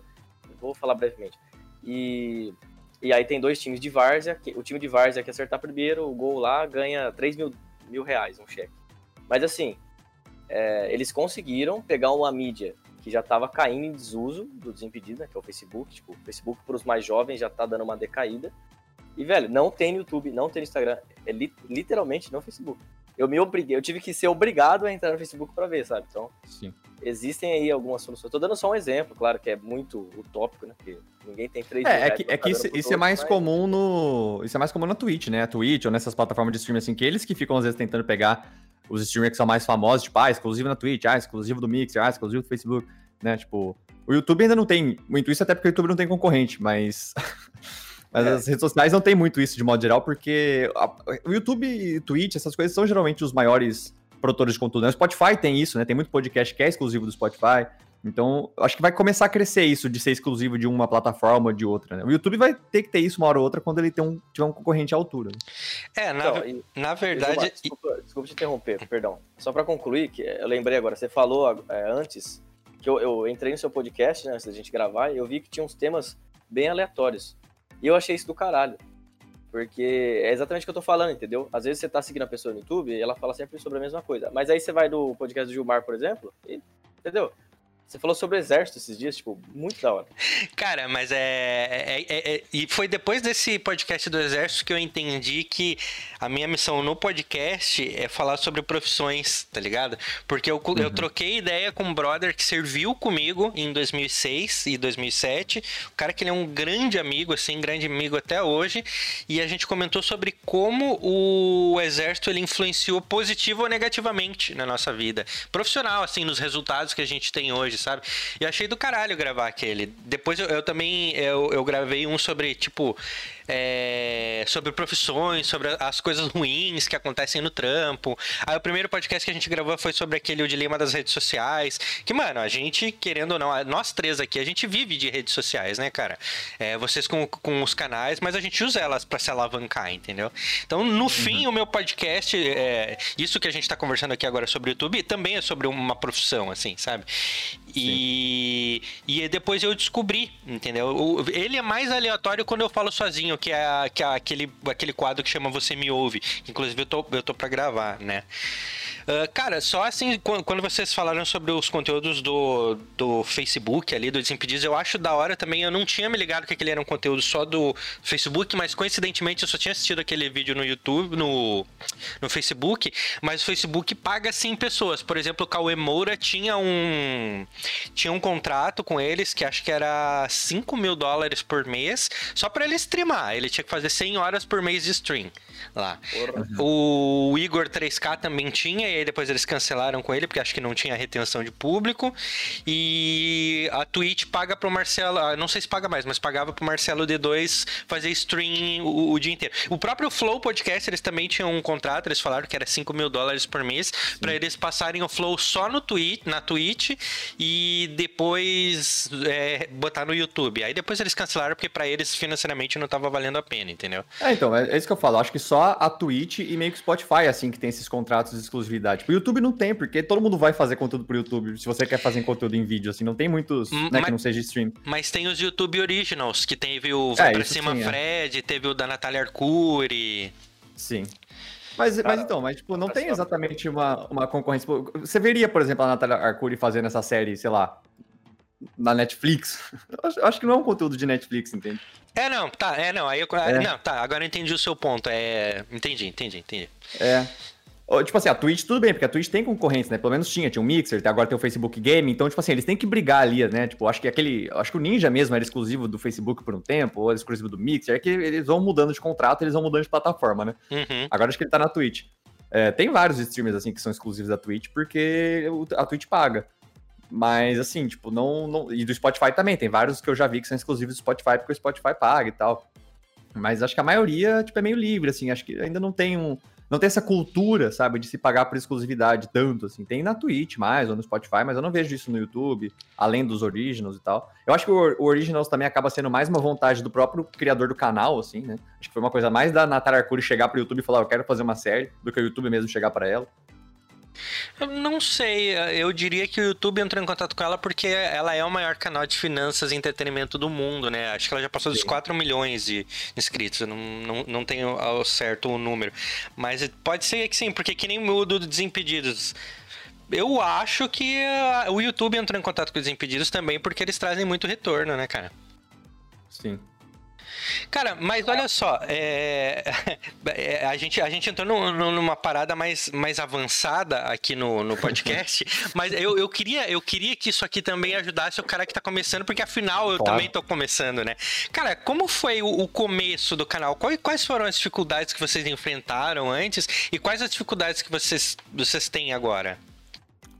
vou falar brevemente. E, e aí tem dois times de várzea, o time de várzea que acertar primeiro, o gol lá ganha 3 mil, mil reais, um cheque. Mas assim, é, eles conseguiram pegar uma mídia que já estava caindo em desuso do Desimpedido, né, que é o Facebook. Tipo, o Facebook para os mais jovens já está dando uma decaída. E, velho, não tem no YouTube, não tem no Instagram. É li literalmente no Facebook. Eu me obriguei, eu tive que ser obrigado a entrar no Facebook para ver, sabe? Então, Sim. existem aí algumas soluções. Tô dando só um exemplo, claro, que é muito utópico, né? Porque ninguém tem três É, é que, é que isso, isso é mais mas... comum no. Isso é mais comum na Twitch, né? A Twitch ou nessas plataformas de streaming, assim, que eles que ficam, às vezes, tentando pegar os streamers que são mais famosos, tipo, ah, exclusivo na Twitch, ah, exclusivo do Mixer, ah, exclusivo do Facebook, né? Tipo, o YouTube ainda não tem muito isso, até porque o YouTube não tem concorrente, mas. mas é. as redes sociais não tem muito isso de modo geral, porque a, o YouTube e Twitch, essas coisas são geralmente os maiores produtores de conteúdo. Né? O Spotify tem isso, né? Tem muito podcast que é exclusivo do Spotify. Então, acho que vai começar a crescer isso de ser exclusivo de uma plataforma ou de outra, né? O YouTube vai ter que ter isso uma hora ou outra quando ele um, tiver um concorrente à altura. Né? É, na, então, e, na verdade. Desculpa, desculpa, te interromper, perdão. Só para concluir, que eu lembrei agora, você falou é, antes que eu, eu, entrei no seu podcast, né, antes da gente gravar, e eu vi que tinha uns temas bem aleatórios. E eu achei isso do caralho. Porque é exatamente o que eu tô falando, entendeu? Às vezes você tá seguindo a pessoa no YouTube e ela fala sempre sobre a mesma coisa. Mas aí você vai do podcast do Gilmar, por exemplo, e, entendeu? Você falou sobre o exército esses dias, tipo, muito da hora. Cara, mas é, é, é, é, E foi depois desse podcast do exército que eu entendi que a minha missão no podcast é falar sobre profissões, tá ligado? Porque eu, uhum. eu troquei ideia com um brother que serviu comigo em 2006 e 2007. O cara que ele é um grande amigo, assim, grande amigo até hoje. E a gente comentou sobre como o exército ele influenciou positivo ou negativamente na nossa vida profissional, assim, nos resultados que a gente tem hoje sabe? E achei do caralho gravar aquele. Depois eu, eu também eu, eu gravei um sobre, tipo, é, sobre profissões, sobre as coisas ruins que acontecem no trampo. Aí o primeiro podcast que a gente gravou foi sobre aquele o dilema das redes sociais. Que, mano, a gente, querendo ou não, nós três aqui, a gente vive de redes sociais, né, cara? É, vocês com, com os canais, mas a gente usa elas para se alavancar, entendeu? Então, no uhum. fim, o meu podcast, é, isso que a gente tá conversando aqui agora sobre o YouTube, também é sobre uma profissão, assim, sabe? E, e depois eu descobri, entendeu? Ele é mais aleatório quando eu falo sozinho, que é, que é aquele, aquele quadro que chama Você Me Ouve. Inclusive eu tô, eu tô pra gravar, né? Uh, cara, só assim, quando vocês falaram sobre os conteúdos do, do Facebook ali, do Desimpedidos, eu acho da hora também. Eu não tinha me ligado que aquele era um conteúdo só do Facebook, mas coincidentemente eu só tinha assistido aquele vídeo no YouTube, no, no Facebook. Mas o Facebook paga sim pessoas. Por exemplo, o Cauê Moura tinha um, tinha um contrato com eles que acho que era 5 mil dólares por mês, só para ele streamar. Ele tinha que fazer 100 horas por mês de stream lá. Porra. O Igor 3K também tinha, e aí depois eles cancelaram com ele, porque acho que não tinha retenção de público. E a Twitch paga pro Marcelo, ah, não sei se paga mais, mas pagava pro Marcelo D2 fazer stream o, o dia inteiro. O próprio Flow Podcast, eles também tinham um contrato, eles falaram que era 5 mil dólares por mês, para eles passarem o Flow só no Twitch, na Twitch e depois é, botar no YouTube. Aí depois eles cancelaram, porque para eles financeiramente não tava valendo a pena, entendeu? É, então, é, é isso que eu falo. Acho que só a Twitch e meio que o Spotify, assim, que tem esses contratos de exclusividade. Tipo, o YouTube não tem, porque todo mundo vai fazer conteúdo pro YouTube. Se você quer fazer conteúdo em vídeo, assim, não tem muitos, né, mas, que não seja stream. Mas tem os YouTube Originals, que teve o Vai é, Pra Cima sim, é. Fred, é. teve o da Natália Arcuri. Sim. Mas, mas então, mas tipo, não tem exatamente uma, uma concorrência. Você veria, por exemplo, a Natália Arcuri fazendo essa série, sei lá, na Netflix? Eu acho que não é um conteúdo de Netflix, entende? É, não, tá, é, não, aí eu, é. não, tá, agora eu entendi o seu ponto, é, entendi, entendi, entendi. É, Tipo assim, a Twitch tudo bem, porque a Twitch tem concorrentes, né? Pelo menos tinha, tinha um Mixer, agora tem o Facebook Game, então, tipo assim, eles têm que brigar ali, né? Tipo, acho que aquele. Acho que o Ninja mesmo era exclusivo do Facebook por um tempo, ou era exclusivo do Mixer, é que eles vão mudando de contrato, eles vão mudando de plataforma, né? Uhum. Agora acho que ele tá na Twitch. É, tem vários streamers assim que são exclusivos da Twitch, porque a Twitch paga. Mas assim, tipo, não, não. E do Spotify também, tem vários que eu já vi que são exclusivos do Spotify, porque o Spotify paga e tal. Mas acho que a maioria, tipo, é meio livre, assim, acho que ainda não tem um não tem essa cultura, sabe, de se pagar por exclusividade tanto, assim. Tem na Twitch mais, ou no Spotify, mas eu não vejo isso no YouTube, além dos originals e tal. Eu acho que o, Originals também acaba sendo mais uma vontade do próprio criador do canal, assim, né? Acho que foi uma coisa mais da Natália Arcuri chegar pro YouTube e falar, eu quero fazer uma série, do que o YouTube mesmo chegar para ela. Eu não sei, eu diria que o YouTube entrou em contato com ela porque ela é o maior canal de finanças e entretenimento do mundo, né? Acho que ela já passou dos 4 milhões de inscritos, eu não, não, não tenho ao certo o número. Mas pode ser que sim, porque que nem o do Desimpedidos. Eu acho que o YouTube entrou em contato com os Desimpedidos também porque eles trazem muito retorno, né, cara? Sim. Cara, mas olha só, é... é a, gente, a gente entrou no, numa parada mais, mais avançada aqui no, no podcast, mas eu, eu, queria, eu queria que isso aqui também ajudasse o cara que tá começando, porque afinal eu claro. também tô começando, né? Cara, como foi o, o começo do canal? Quais, quais foram as dificuldades que vocês enfrentaram antes e quais as dificuldades que vocês, vocês têm agora?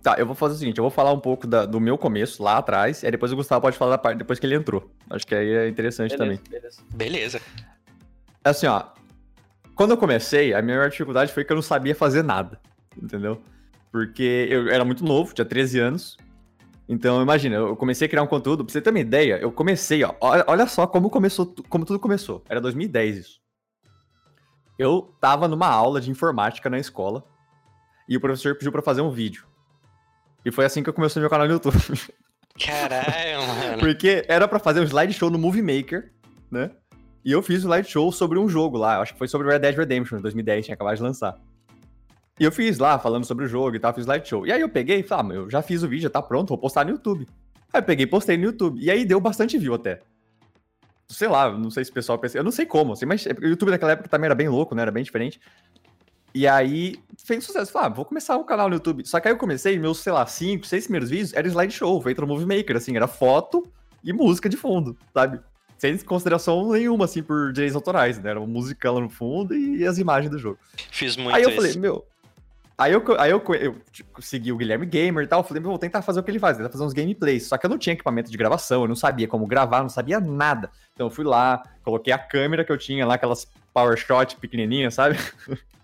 Tá, eu vou fazer o seguinte, eu vou falar um pouco da, do meu começo lá atrás, e aí depois o Gustavo pode falar da parte depois que ele entrou. Acho que aí é interessante beleza, também. Beleza. beleza. Assim, ó, quando eu comecei, a minha maior dificuldade foi que eu não sabia fazer nada, entendeu? Porque eu era muito novo, tinha 13 anos, então imagina, eu comecei a criar um conteúdo, pra você ter uma ideia, eu comecei, ó, olha só como começou, como tudo começou, era 2010 isso. Eu tava numa aula de informática na escola, e o professor pediu para fazer um vídeo. E foi assim que eu comecei meu canal no YouTube. Caralho, mano. Porque era para fazer um slideshow no Movie Maker, né? E eu fiz um slideshow sobre um jogo lá. Acho que foi sobre Red Dead Redemption, 2010, tinha acabado de lançar. E eu fiz lá, falando sobre o jogo e tal, fiz slideshow. E aí eu peguei e falei, ah, eu já fiz o vídeo, já tá pronto, vou postar no YouTube. Aí eu peguei e postei no YouTube. E aí deu bastante view até. Sei lá, não sei se o pessoal pensa. Eu não sei como, assim, mas o YouTube naquela época também era bem louco, né? Era bem diferente. E aí fez sucesso. Falei, ah, vou começar um canal no YouTube. Só que aí eu comecei, meus, sei lá, cinco, seis primeiros vídeos era slideshow, feito no Movie Maker, assim, era foto e música de fundo, sabe? Sem consideração nenhuma, assim, por direitos autorais, né? Era uma música lá no fundo e as imagens do jogo. Fiz muito Aí eu isso. falei, meu. Aí eu, aí eu, eu, tipo, segui o Guilherme Gamer e tal. Falei, meu, vou tentar fazer o que ele faz, tentar fazer uns gameplays. Só que eu não tinha equipamento de gravação, eu não sabia como gravar, não sabia nada. Então eu fui lá, coloquei a câmera que eu tinha lá, aquelas power shot pequenininhas, sabe?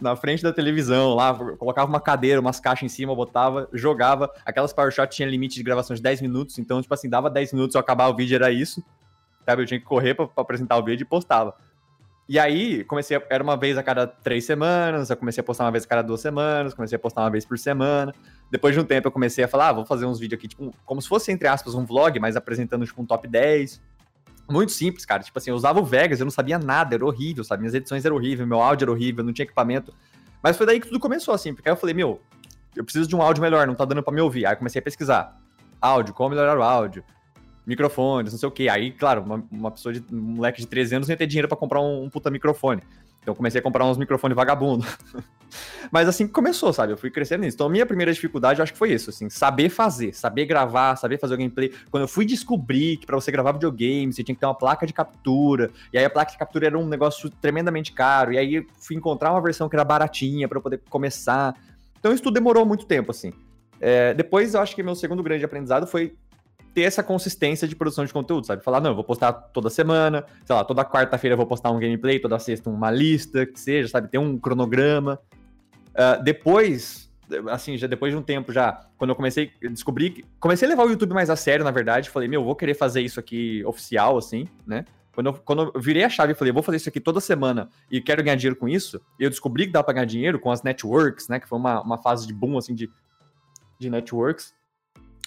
na frente da televisão lá, colocava uma cadeira, umas caixas em cima, botava, jogava. Aquelas Power Shot tinha limite de gravação de 10 minutos, então, tipo assim, dava 10 minutos, eu acabar o vídeo, era isso. Sabe? Eu tinha que correr pra, pra apresentar o vídeo e postava. E aí, comecei, a, era uma vez a cada três semanas, eu comecei a postar uma vez a cada duas semanas, comecei a postar uma vez por semana. Depois de um tempo, eu comecei a falar, ah, vou fazer uns vídeos aqui, tipo, como se fosse, entre aspas, um vlog, mas apresentando, tipo, um top 10 muito simples, cara. Tipo assim, eu usava o Vegas, eu não sabia nada, era horrível, sabe? Minhas edições eram horríveis, meu áudio era horrível, não tinha equipamento. Mas foi daí que tudo começou, assim, porque aí eu falei, meu, eu preciso de um áudio melhor, não tá dando para me ouvir. Aí comecei a pesquisar. Áudio, como melhorar o áudio, microfones, não sei o quê. Aí, claro, uma, uma pessoa de um moleque de 13 anos não ia ter dinheiro para comprar um, um puta microfone. Então comecei a comprar uns microfones vagabundo. Mas assim que começou, sabe? Eu fui crescendo nisso. Então a minha primeira dificuldade, eu acho que foi isso, assim, saber fazer, saber gravar, saber fazer o gameplay. Quando eu fui descobrir que para você gravar videogame, você tinha que ter uma placa de captura, e aí a placa de captura era um negócio tremendamente caro, e aí eu fui encontrar uma versão que era baratinha para poder começar. Então isso tudo demorou muito tempo, assim. É, depois eu acho que meu segundo grande aprendizado foi ter essa consistência de produção de conteúdo, sabe? Falar, não, eu vou postar toda semana, sei lá, toda quarta-feira eu vou postar um gameplay, toda sexta uma lista, que seja, sabe? Ter um cronograma. Uh, depois, assim, já depois de um tempo já, quando eu comecei a descobrir, comecei a levar o YouTube mais a sério, na verdade, falei, meu, eu vou querer fazer isso aqui oficial, assim, né? Quando eu, quando eu virei a chave e falei, vou fazer isso aqui toda semana e quero ganhar dinheiro com isso, eu descobri que dá pra ganhar dinheiro com as networks, né? Que foi uma, uma fase de boom, assim, de, de networks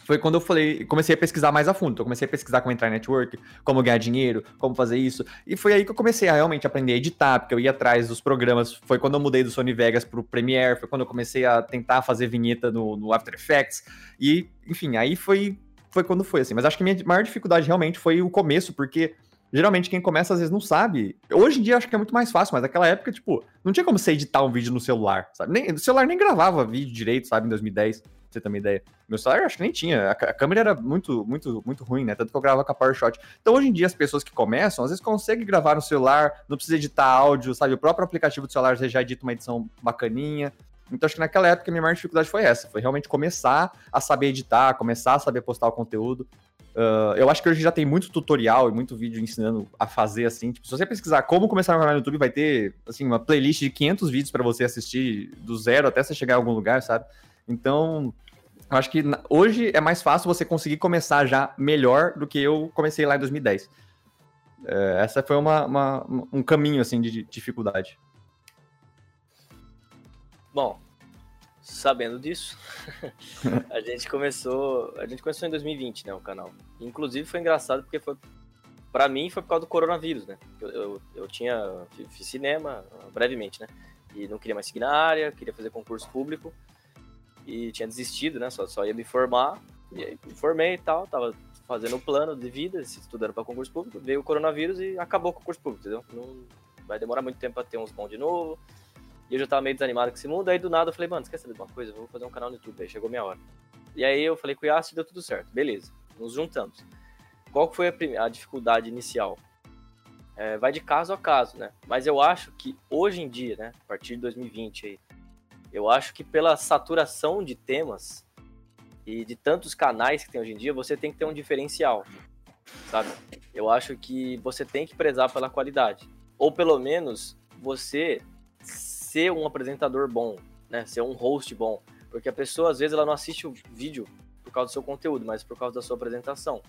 foi quando eu falei, comecei a pesquisar mais a fundo. Então, comecei a pesquisar como entrar em network, como ganhar dinheiro, como fazer isso. E foi aí que eu comecei a realmente aprender a editar, porque eu ia atrás dos programas. Foi quando eu mudei do Sony Vegas pro Premiere, foi quando eu comecei a tentar fazer vinheta no, no After Effects. E, enfim, aí foi, foi quando foi, assim. Mas acho que minha maior dificuldade realmente foi o começo, porque geralmente quem começa às vezes não sabe. Hoje em dia acho que é muito mais fácil, mas naquela época, tipo, não tinha como você editar um vídeo no celular, sabe? Nem, o celular nem gravava vídeo direito, sabe, em 2010 você ter uma ideia. Meu celular acho que nem tinha. A, câmera era muito, muito, muito ruim, né? Tanto que eu gravava com a PowerShot. Então, hoje em dia, as pessoas que começam, às vezes conseguem gravar no celular, não precisa editar áudio, sabe? O próprio aplicativo do celular já edita uma edição bacaninha. Então, acho que naquela época a minha maior dificuldade foi essa. Foi realmente começar a saber editar, começar a saber postar o conteúdo. Uh, eu acho que hoje já tem muito tutorial e muito vídeo ensinando a fazer assim. Tipo, se você pesquisar como começar um canal no YouTube, vai ter assim uma playlist de 500 vídeos para você assistir do zero até você chegar em algum lugar, sabe? Então, eu acho que hoje é mais fácil você conseguir começar já melhor do que eu comecei lá em 2010. É, essa foi uma, uma, um caminho assim de dificuldade. Bom, sabendo disso, a gente começou, a gente começou em 2020, né, o canal. Inclusive foi engraçado porque foi para mim foi por causa do coronavírus, né? Eu, eu, eu tinha fiz cinema brevemente, né? E não queria mais seguir na área, queria fazer concurso público e tinha desistido, né? Só, só ia me formar e aí me formei e tal, tava fazendo o plano de vida, estudando para concurso público, veio o coronavírus e acabou o concurso público, entendeu? Não vai demorar muito tempo para ter uns bons de novo. E eu já tava meio desanimado com esse mundo. Aí do nada eu falei, mano, esquece de uma coisa? Vou fazer um canal no YouTube. Aí chegou minha hora. E aí eu falei com o Yassi deu tudo certo. Beleza, nos juntamos. Qual foi a, a dificuldade inicial? É, vai de caso a caso, né? Mas eu acho que hoje em dia, né, a partir de 2020 aí, eu acho que pela saturação de temas e de tantos canais que tem hoje em dia, você tem que ter um diferencial, sabe? Eu acho que você tem que prezar pela qualidade. Ou pelo menos você ser um apresentador bom, né? Ser um host bom. Porque a pessoa, às vezes, ela não assiste o vídeo por causa do seu conteúdo, mas por causa da sua apresentação.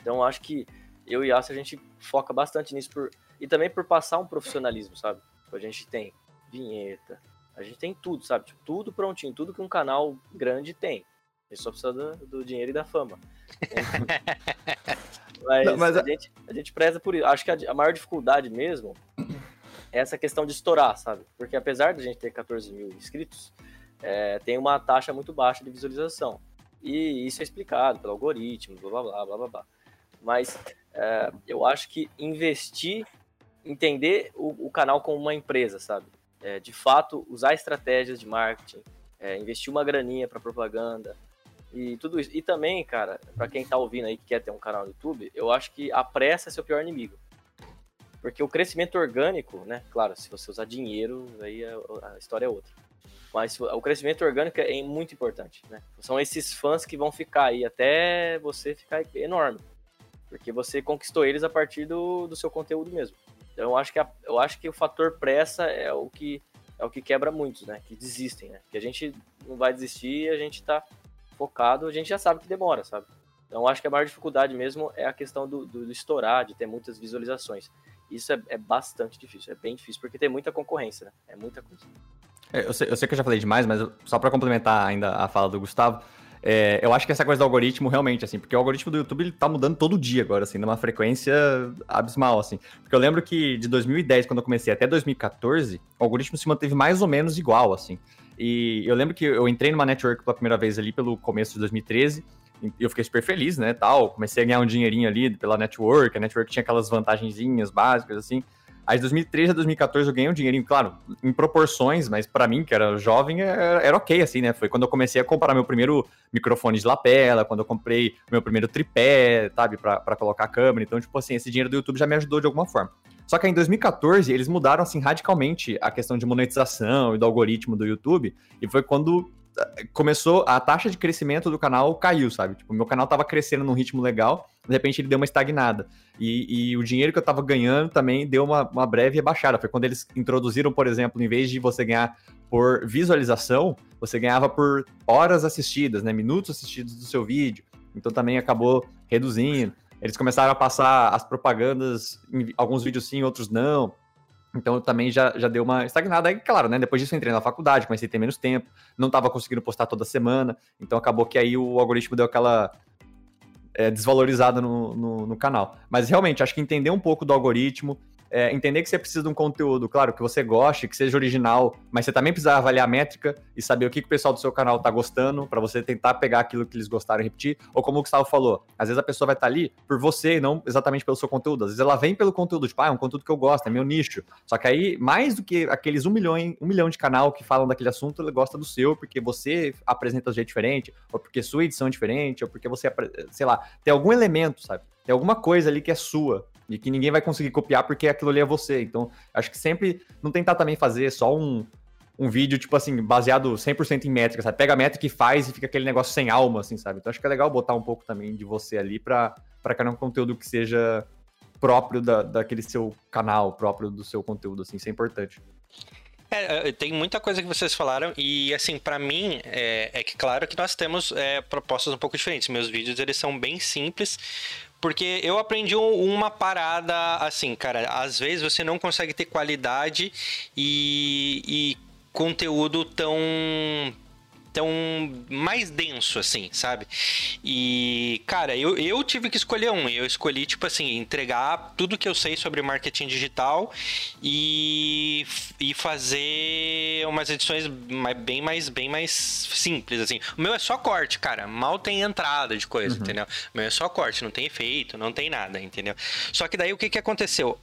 Então, acho que eu e Yassi, a gente foca bastante nisso. Por... E também por passar um profissionalismo, sabe? A gente tem vinheta, a gente tem tudo, sabe? Tipo, tudo prontinho, tudo que um canal grande tem. A gente só precisa do, do dinheiro e da fama. mas, não, mas a, Gente, a gente preza por isso. Acho que a, a maior dificuldade mesmo essa questão de estourar, sabe? Porque apesar de a gente ter 14 mil inscritos, é, tem uma taxa muito baixa de visualização. E isso é explicado pelo algoritmo, blá blá blá blá blá. blá. Mas é, eu acho que investir, entender o, o, canal como uma empresa, sabe? É, de fato, usar estratégias de marketing, é, investir uma graninha para propaganda e tudo isso. E também, cara, para quem tá ouvindo aí que quer ter um canal no YouTube, eu acho que a pressa é seu pior inimigo. Porque o crescimento orgânico, né? Claro, se você usar dinheiro, aí a, a história é outra. Mas o crescimento orgânico é muito importante, né? São esses fãs que vão ficar aí até você ficar enorme. Porque você conquistou eles a partir do, do seu conteúdo mesmo. Então eu acho que, a, eu acho que o fator pressa é o que é o que quebra muitos, né? Que desistem, né? Que a gente não vai desistir, a gente tá focado, a gente já sabe que demora, sabe? Então acho que a maior dificuldade mesmo é a questão do, do, do estourar, de ter muitas visualizações. Isso é, é, bastante difícil, é bem difícil, porque tem muita concorrência, né? É muita coisa. É, eu, sei, eu, sei, que eu já falei demais, mas só para complementar ainda a fala do Gustavo, é, eu acho que essa coisa do algoritmo realmente, assim, porque o algoritmo do YouTube ele tá mudando todo dia agora, assim, numa frequência abismal, assim. Porque eu lembro que de 2010, quando eu comecei, até 2014, o algoritmo se manteve mais ou menos igual, assim. E eu lembro que eu entrei numa network pela primeira vez ali pelo começo de 2013, eu fiquei super feliz, né, tal, comecei a ganhar um dinheirinho ali pela network, a network tinha aquelas vantagenzinhas básicas, assim, Aí de 2013 a 2014 eu ganhei um dinheirinho, claro, em proporções, mas para mim, que era jovem, era, era, ok, assim, né? Foi quando eu comecei a comprar meu primeiro microfone de lapela, quando eu comprei meu primeiro tripé, sabe, para colocar a câmera. Então, tipo assim, esse dinheiro do YouTube já me ajudou de alguma forma. Só que em 2014 eles mudaram, assim, radicalmente a questão de monetização e do algoritmo do YouTube, e foi quando começou, a taxa de crescimento do canal caiu, sabe? Tipo, meu canal tava crescendo num ritmo legal, de repente ele deu uma estagnada. E, e o dinheiro que eu tava ganhando também deu uma, uma breve rebaixada. Foi quando eles introduziram, por exemplo, em vez de você ganhar por visualização, você ganhava por horas assistidas, né? Minutos assistidos do seu vídeo. Então também acabou reduzindo. Eles começaram a passar as propagandas, em alguns vídeos sim, outros não. Então também já, já deu uma estagnada. Aí, claro, né? Depois disso eu entrei na faculdade, comecei a ter menos tempo, não estava conseguindo postar toda semana. Então acabou que aí o algoritmo deu aquela é, desvalorizada no, no, no, canal. Mas realmente, acho que entender um pouco do algoritmo, é, entender que você precisa de um conteúdo, claro, que você goste, que seja original, mas você também precisa avaliar a métrica e saber o que, que o pessoal do seu canal tá gostando, para você tentar pegar aquilo que eles gostaram e repetir. Ou como o Gustavo falou, às vezes a pessoa vai estar tá ali por você e não exatamente pelo seu conteúdo. Às vezes ela vem pelo conteúdo, tipo, ah, é um conteúdo que eu gosto, é meu nicho. Só que aí, mais do que aqueles um milhão, um milhão de canal que falam daquele assunto, ele gosta do seu, porque você apresenta de jeito diferente, ou porque sua edição é diferente, ou porque você, sei lá, tem algum elemento, sabe? Tem alguma coisa ali que é sua e que ninguém vai conseguir copiar porque aquilo ali é você. Então, acho que sempre não tentar também fazer só um, um vídeo, tipo assim, baseado 100% em métrica, sabe? Pega a métrica e faz e fica aquele negócio sem alma, assim, sabe? Então acho que é legal botar um pouco também de você ali pra criar um conteúdo que seja próprio da, daquele seu canal, próprio do seu conteúdo, assim, isso é importante. É, é tem muita coisa que vocês falaram e, assim, para mim, é, é, que claro que nós temos é, propostas um pouco diferentes. Meus vídeos, eles são bem simples, porque eu aprendi uma parada assim, cara. Às vezes você não consegue ter qualidade e, e conteúdo tão tão mais denso, assim, sabe? E, cara, eu, eu tive que escolher um. Eu escolhi, tipo assim, entregar tudo que eu sei sobre marketing digital e, e fazer umas edições bem mais, bem mais simples, assim. O meu é só corte, cara. Mal tem entrada de coisa, uhum. entendeu? O meu é só corte, não tem efeito, não tem nada, entendeu? Só que daí o que, que aconteceu?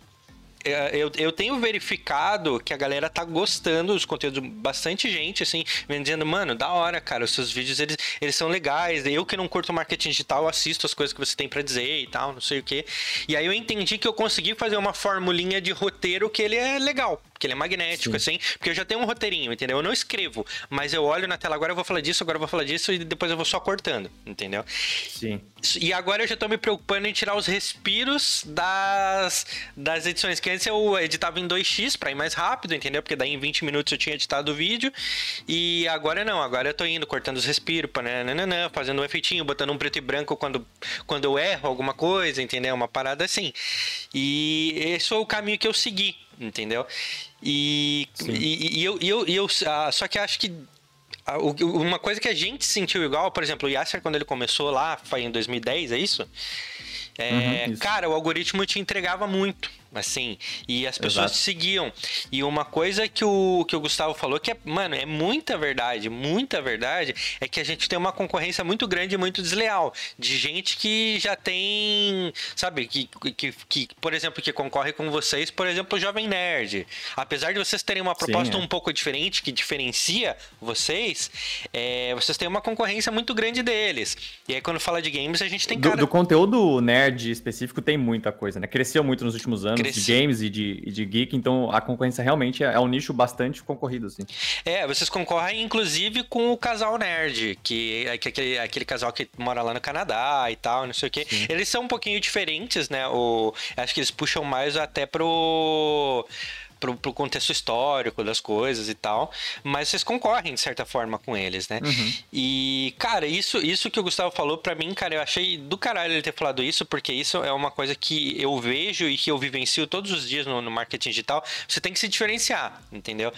É, eu, eu tenho verificado que a galera tá gostando dos conteúdos, bastante gente, assim, vem dizendo, mano, da hora, cara, os seus vídeos, eles, eles são legais, eu que não curto marketing digital, assisto as coisas que você tem para dizer e tal, não sei o que. E aí eu entendi que eu consegui fazer uma formulinha de roteiro que ele é legal, que ele é magnético, Sim. assim, porque eu já tenho um roteirinho, entendeu? Eu não escrevo, mas eu olho na tela, agora eu vou falar disso, agora eu vou falar disso, e depois eu vou só cortando, entendeu? Sim. E agora eu já tô me preocupando em tirar os respiros das, das edições, que antes eu editava em 2x pra ir mais rápido, entendeu? Porque daí em 20 minutos eu tinha editado o vídeo, e agora não, agora eu tô indo, cortando os respiros, nananã, fazendo um efeitinho, botando um preto e branco quando, quando eu erro alguma coisa, entendeu? Uma parada assim. E esse foi o caminho que eu segui, entendeu? E, e, e, eu, e eu, e eu ah, só que acho que ah, uma coisa que a gente sentiu igual, por exemplo, o Yasser, quando ele começou lá, foi em 2010, é isso? É, uhum, isso. Cara, o algoritmo te entregava muito assim, e as pessoas Exato. te seguiam. E uma coisa que o, que o Gustavo falou, que é, mano, é muita verdade, muita verdade, é que a gente tem uma concorrência muito grande e muito desleal, de gente que já tem, sabe, que, que, que por exemplo, que concorre com vocês, por exemplo, o Jovem Nerd. Apesar de vocês terem uma proposta Sim, é. um pouco diferente, que diferencia vocês, é, vocês têm uma concorrência muito grande deles. E aí, quando fala de games, a gente tem cara... Do, do conteúdo nerd específico tem muita coisa, né? Cresceu muito nos últimos anos de games e de, e de geek, então a concorrência realmente é, é um nicho bastante concorrido, assim. É, vocês concorrem inclusive com o casal nerd, que é aquele, aquele casal que mora lá no Canadá e tal, não sei o quê. Sim. Eles são um pouquinho diferentes, né? O, acho que eles puxam mais até pro pro, pro contexto histórico das coisas e tal, mas vocês concorrem de certa forma com eles, né? Uhum. E, cara, isso, isso que o Gustavo falou para mim, cara, eu achei do caralho ele ter falado isso, porque isso é uma coisa que eu vejo e que eu vivencio todos os dias no, no marketing digital. Você tem que se diferenciar, entendeu?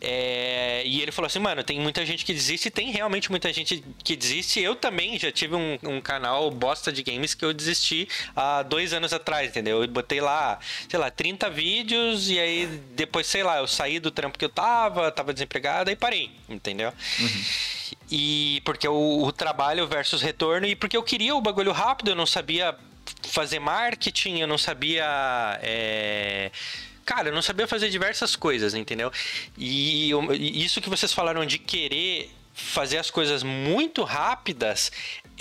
É, e ele falou assim, mano, tem muita gente que desiste, tem realmente muita gente que desiste. Eu também já tive um, um canal bosta de games que eu desisti há dois anos atrás, entendeu? Eu botei lá, sei lá, 30 vídeos e aí depois, sei lá, eu saí do trampo que eu tava, tava desempregado e parei, entendeu? Uhum. E porque o, o, trabalho versus retorno, e porque eu queria o bagulho rápido, eu não sabia fazer marketing, eu não sabia. É... Cara, eu não sabia fazer diversas coisas, entendeu? E, eu, e isso que vocês falaram de querer fazer as coisas muito rápidas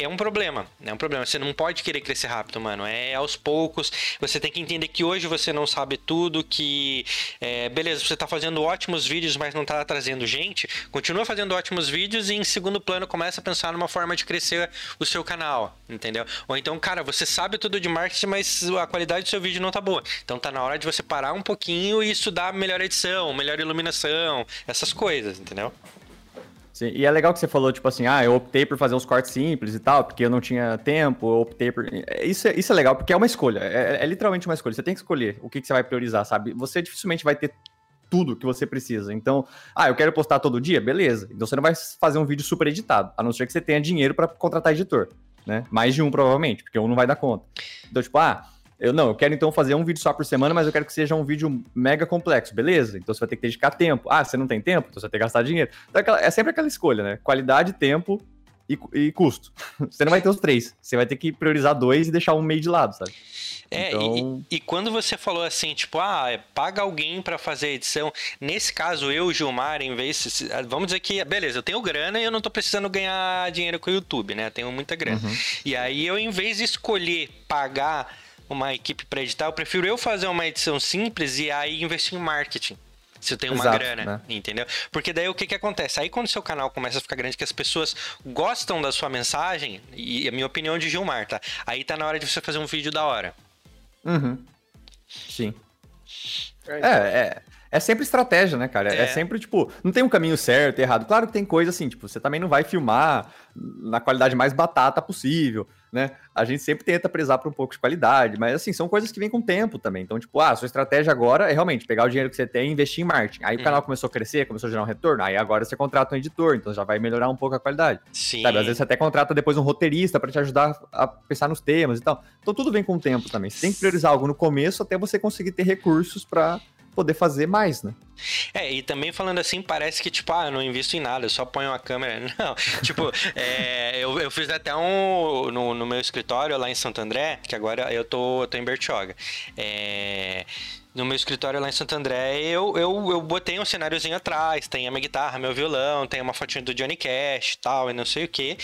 é um problema. É um problema. Você não pode querer crescer rápido, mano. É aos poucos. Você tem que entender que hoje você não sabe tudo, que é, beleza, você tá fazendo ótimos vídeos, mas não tá trazendo gente. Continua fazendo ótimos vídeos e em segundo plano começa a pensar numa forma de crescer o seu canal, entendeu? Ou então, cara, você sabe tudo de marketing, mas a qualidade do seu vídeo não tá boa. Então tá na hora de você parar um pouquinho e estudar melhor edição, melhor iluminação, essas coisas, entendeu? Sim, e é legal que você falou, tipo assim, ah, eu optei por fazer uns cortes simples e tal, porque eu não tinha tempo, eu optei por. É, isso é, isso é legal, porque é uma escolha. É, é literalmente uma escolha. Você tem que escolher o que, que você vai priorizar, sabe? Você dificilmente vai ter tudo que você precisa. Então, ah, eu quero postar todo dia? Beleza. Então você não vai fazer um vídeo super editado, a não ser que você tenha dinheiro para contratar editor, né? Mais de um, provavelmente, porque um não vai dar conta. Então, tipo, ah eu não, eu quero então fazer um vídeo só por semana, mas eu quero que seja um vídeo mega complexo, beleza? Então você vai ter que dedicar tempo. Ah, você não tem tempo? Então você vai ter que gastar dinheiro. Então é, é sempre aquela escolha, né? Qualidade, tempo e, e, custo. Você não vai ter os três. Você vai ter que priorizar dois e deixar um meio de lado, sabe? É, então... e, e, quando você falou assim, tipo, ah, é, paga alguém para fazer a edição, nesse caso, eu, Gilmar, em vez. De, vamos dizer que, beleza, eu tenho grana e eu não tô precisando ganhar dinheiro com o YouTube, né? Eu tenho muita grana. Uhum. E aí eu, em vez de escolher pagar uma equipe para editar, eu prefiro eu fazer uma edição simples e aí investir em marketing. Se tem uma Exato, grana, né? entendeu? Porque daí o que que acontece? Aí quando seu canal começa a ficar grande, que as pessoas gostam da sua mensagem, e a minha opinião de Gilmar, tá? Aí tá na hora de você fazer um vídeo da hora. Uhum. Sim. É, É, é, é sempre estratégia, né, cara? É. É. sempre, tipo, não tem um caminho certo e errado. Claro que tem coisa assim, tipo, você também não vai filmar na qualidade mais batata possível, né? A gente sempre tenta prezar por um pouco de qualidade, mas assim, são coisas que vêm com o tempo também. Então, tipo, ah, sua estratégia agora é realmente pegar o dinheiro que você tem e investir em marketing. Aí Uhum. o canal começou a crescer, começou a gerar um retorno, aí agora você contrata um editor, então já vai melhorar um pouco a qualidade. Sim. Sabe, às vezes você até contrata depois um roteirista para te ajudar a pensar nos temas e tal. Então tudo vem com o tempo também. Você tem que priorizar algo no começo até você conseguir ter recursos para poder fazer mais, né? É, e também falando assim, parece que, tipo, ah, eu não invisto em nada, eu só ponho uma câmera. Não, tipo, é, eu, eu fiz até um no, no meu escritório lá em Santo André, que agora eu tô, eu tô em Bertioga. É, no meu escritório lá em Santo André, eu, eu, eu botei um cenáriozinho atrás, tem a minha guitarra, meu violão, tem uma fotinha do Johnny Cash e tal, e não sei o que.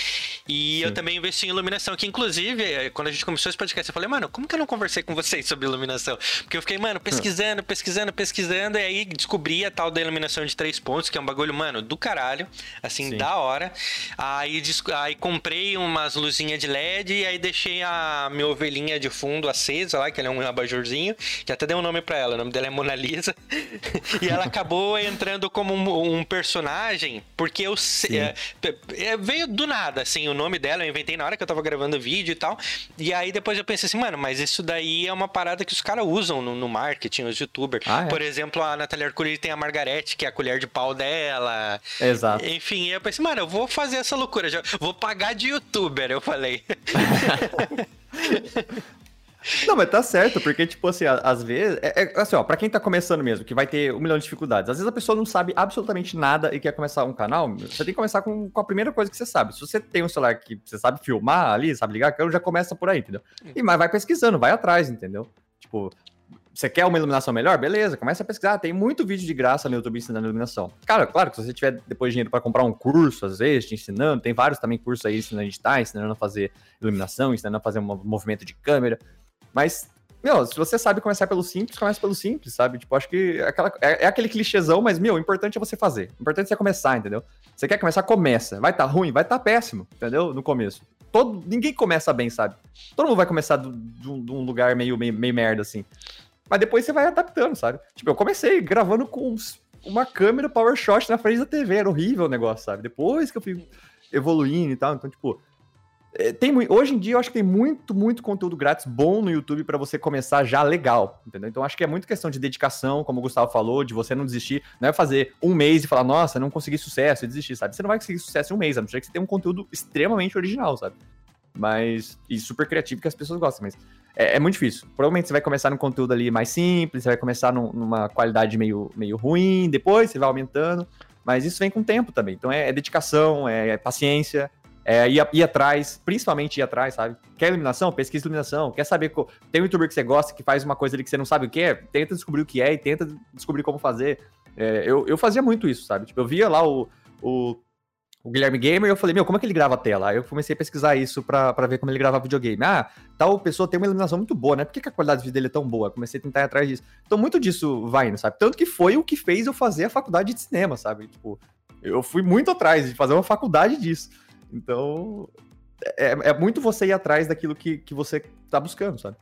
E eu Sim. também investi em iluminação, que inclusive, eh, quando a gente começou esse podcast, eu falei, mano, como que eu não conversei com vocês sobre iluminação? Porque eu fiquei, mano, pesquisando, pesquisando, pesquisando, e aí descobri a tal da iluminação de três pontos, que é um bagulho, mano, do caralho, assim, Sim. da hora. Aí, aí comprei umas luzinhas de LED, e aí deixei a minha ovelhinha de fundo acesa lá, que ela é um abajurzinho, que até deu um nome pra ela, o nome dela é Mona Lisa. e ela acabou entrando como um, um personagem, porque eu é, é, veio do nada, assim, o nome dela, eu inventei na hora que eu tava gravando o vídeo e tal. E aí depois eu pensei assim, mano, mas isso daí é uma parada que os caras usam no, no marketing, os youtubers. Ah, é? Por exemplo, a Natália Arcuri tem a Margarete, que é a colher de pau dela. Exato. Enfim, eu pensei, mano, eu vou fazer essa loucura, já, vou pagar de youtuber, eu falei. Não, mas tá certo, porque, tipo assim, às vezes. É, é, assim, ó, pra quem tá começando mesmo, que vai ter um milhão de dificuldades, às vezes a pessoa não sabe absolutamente nada e quer começar um canal, você tem que começar com, com a primeira coisa que você sabe. Se você tem um celular que você sabe filmar ali, sabe ligar a câmera, já começa por aí, entendeu? E mas vai pesquisando, vai atrás, entendeu? Tipo. Você quer uma iluminação melhor? Beleza, começa a pesquisar. Tem muito vídeo de graça no YouTube ensinando iluminação. Cara, claro que se você tiver depois dinheiro pra comprar um curso, às vezes, te ensinando, tem vários também cursos aí ensinando a editar, ensinando a fazer iluminação, ensinando a fazer um movimento de câmera. Mas, meu, se você sabe começar pelo simples, começa pelo simples, sabe? Tipo, acho que é, aquela, é, é aquele clichêzão, mas, meu, o importante é você fazer. O importante é você começar, entendeu? Você quer começar, começa. Vai tá ruim, vai tá péssimo, entendeu? No começo. Todo, ninguém começa bem, sabe? Todo mundo vai começar de um lugar meio, meio, meio merda, assim. Mas depois você vai adaptando, sabe? Tipo, eu comecei gravando com uma câmera PowerShot na frente da TV, era horrível o negócio, sabe? Depois que eu fui evoluindo e tal, então, tipo, tem mui- hoje em dia eu acho que tem muito, muito conteúdo grátis bom no YouTube pra você começar já legal, entendeu? Então acho que é muito questão de dedicação, como o Gustavo falou, de você não desistir, não é fazer um mês e falar, nossa, não consegui sucesso e desistir, sabe? Você não vai conseguir sucesso em um mês, a não ser que você tenha um conteúdo extremamente original, sabe? Mas, e super criativo que as pessoas gostam, mas é, é muito difícil. Provavelmente você vai começar num conteúdo ali mais simples, você vai começar num- numa qualidade meio, meio ruim, depois você vai aumentando, mas isso vem com o tempo também. Então é, é dedicação, é, é paciência, é ir, ir atrás, principalmente ir atrás, sabe? Quer iluminação? Pesquisa iluminação. Quer saber. co- Tem um youtuber que você gosta que faz uma coisa ali que você não sabe o que é? Tenta descobrir o que é e tenta descobrir como fazer. É, eu, eu fazia muito isso, sabe? Tipo, eu via lá o, o, o Guilherme Gamer e eu falei, meu, como é que ele grava a tela? Aí eu comecei a pesquisar isso pra, ver como ele grava videogame. Ah, tal pessoa tem uma iluminação muito boa, né? Por que, que a qualidade de vídeo dele é tão boa? Eu comecei a tentar ir atrás disso. Então, muito disso vai indo, sabe? Tanto que foi o que fez eu fazer a faculdade de cinema, sabe? Tipo, eu fui muito atrás de fazer uma faculdade disso. Então, é, é muito você ir atrás daquilo que, que você tá buscando, sabe?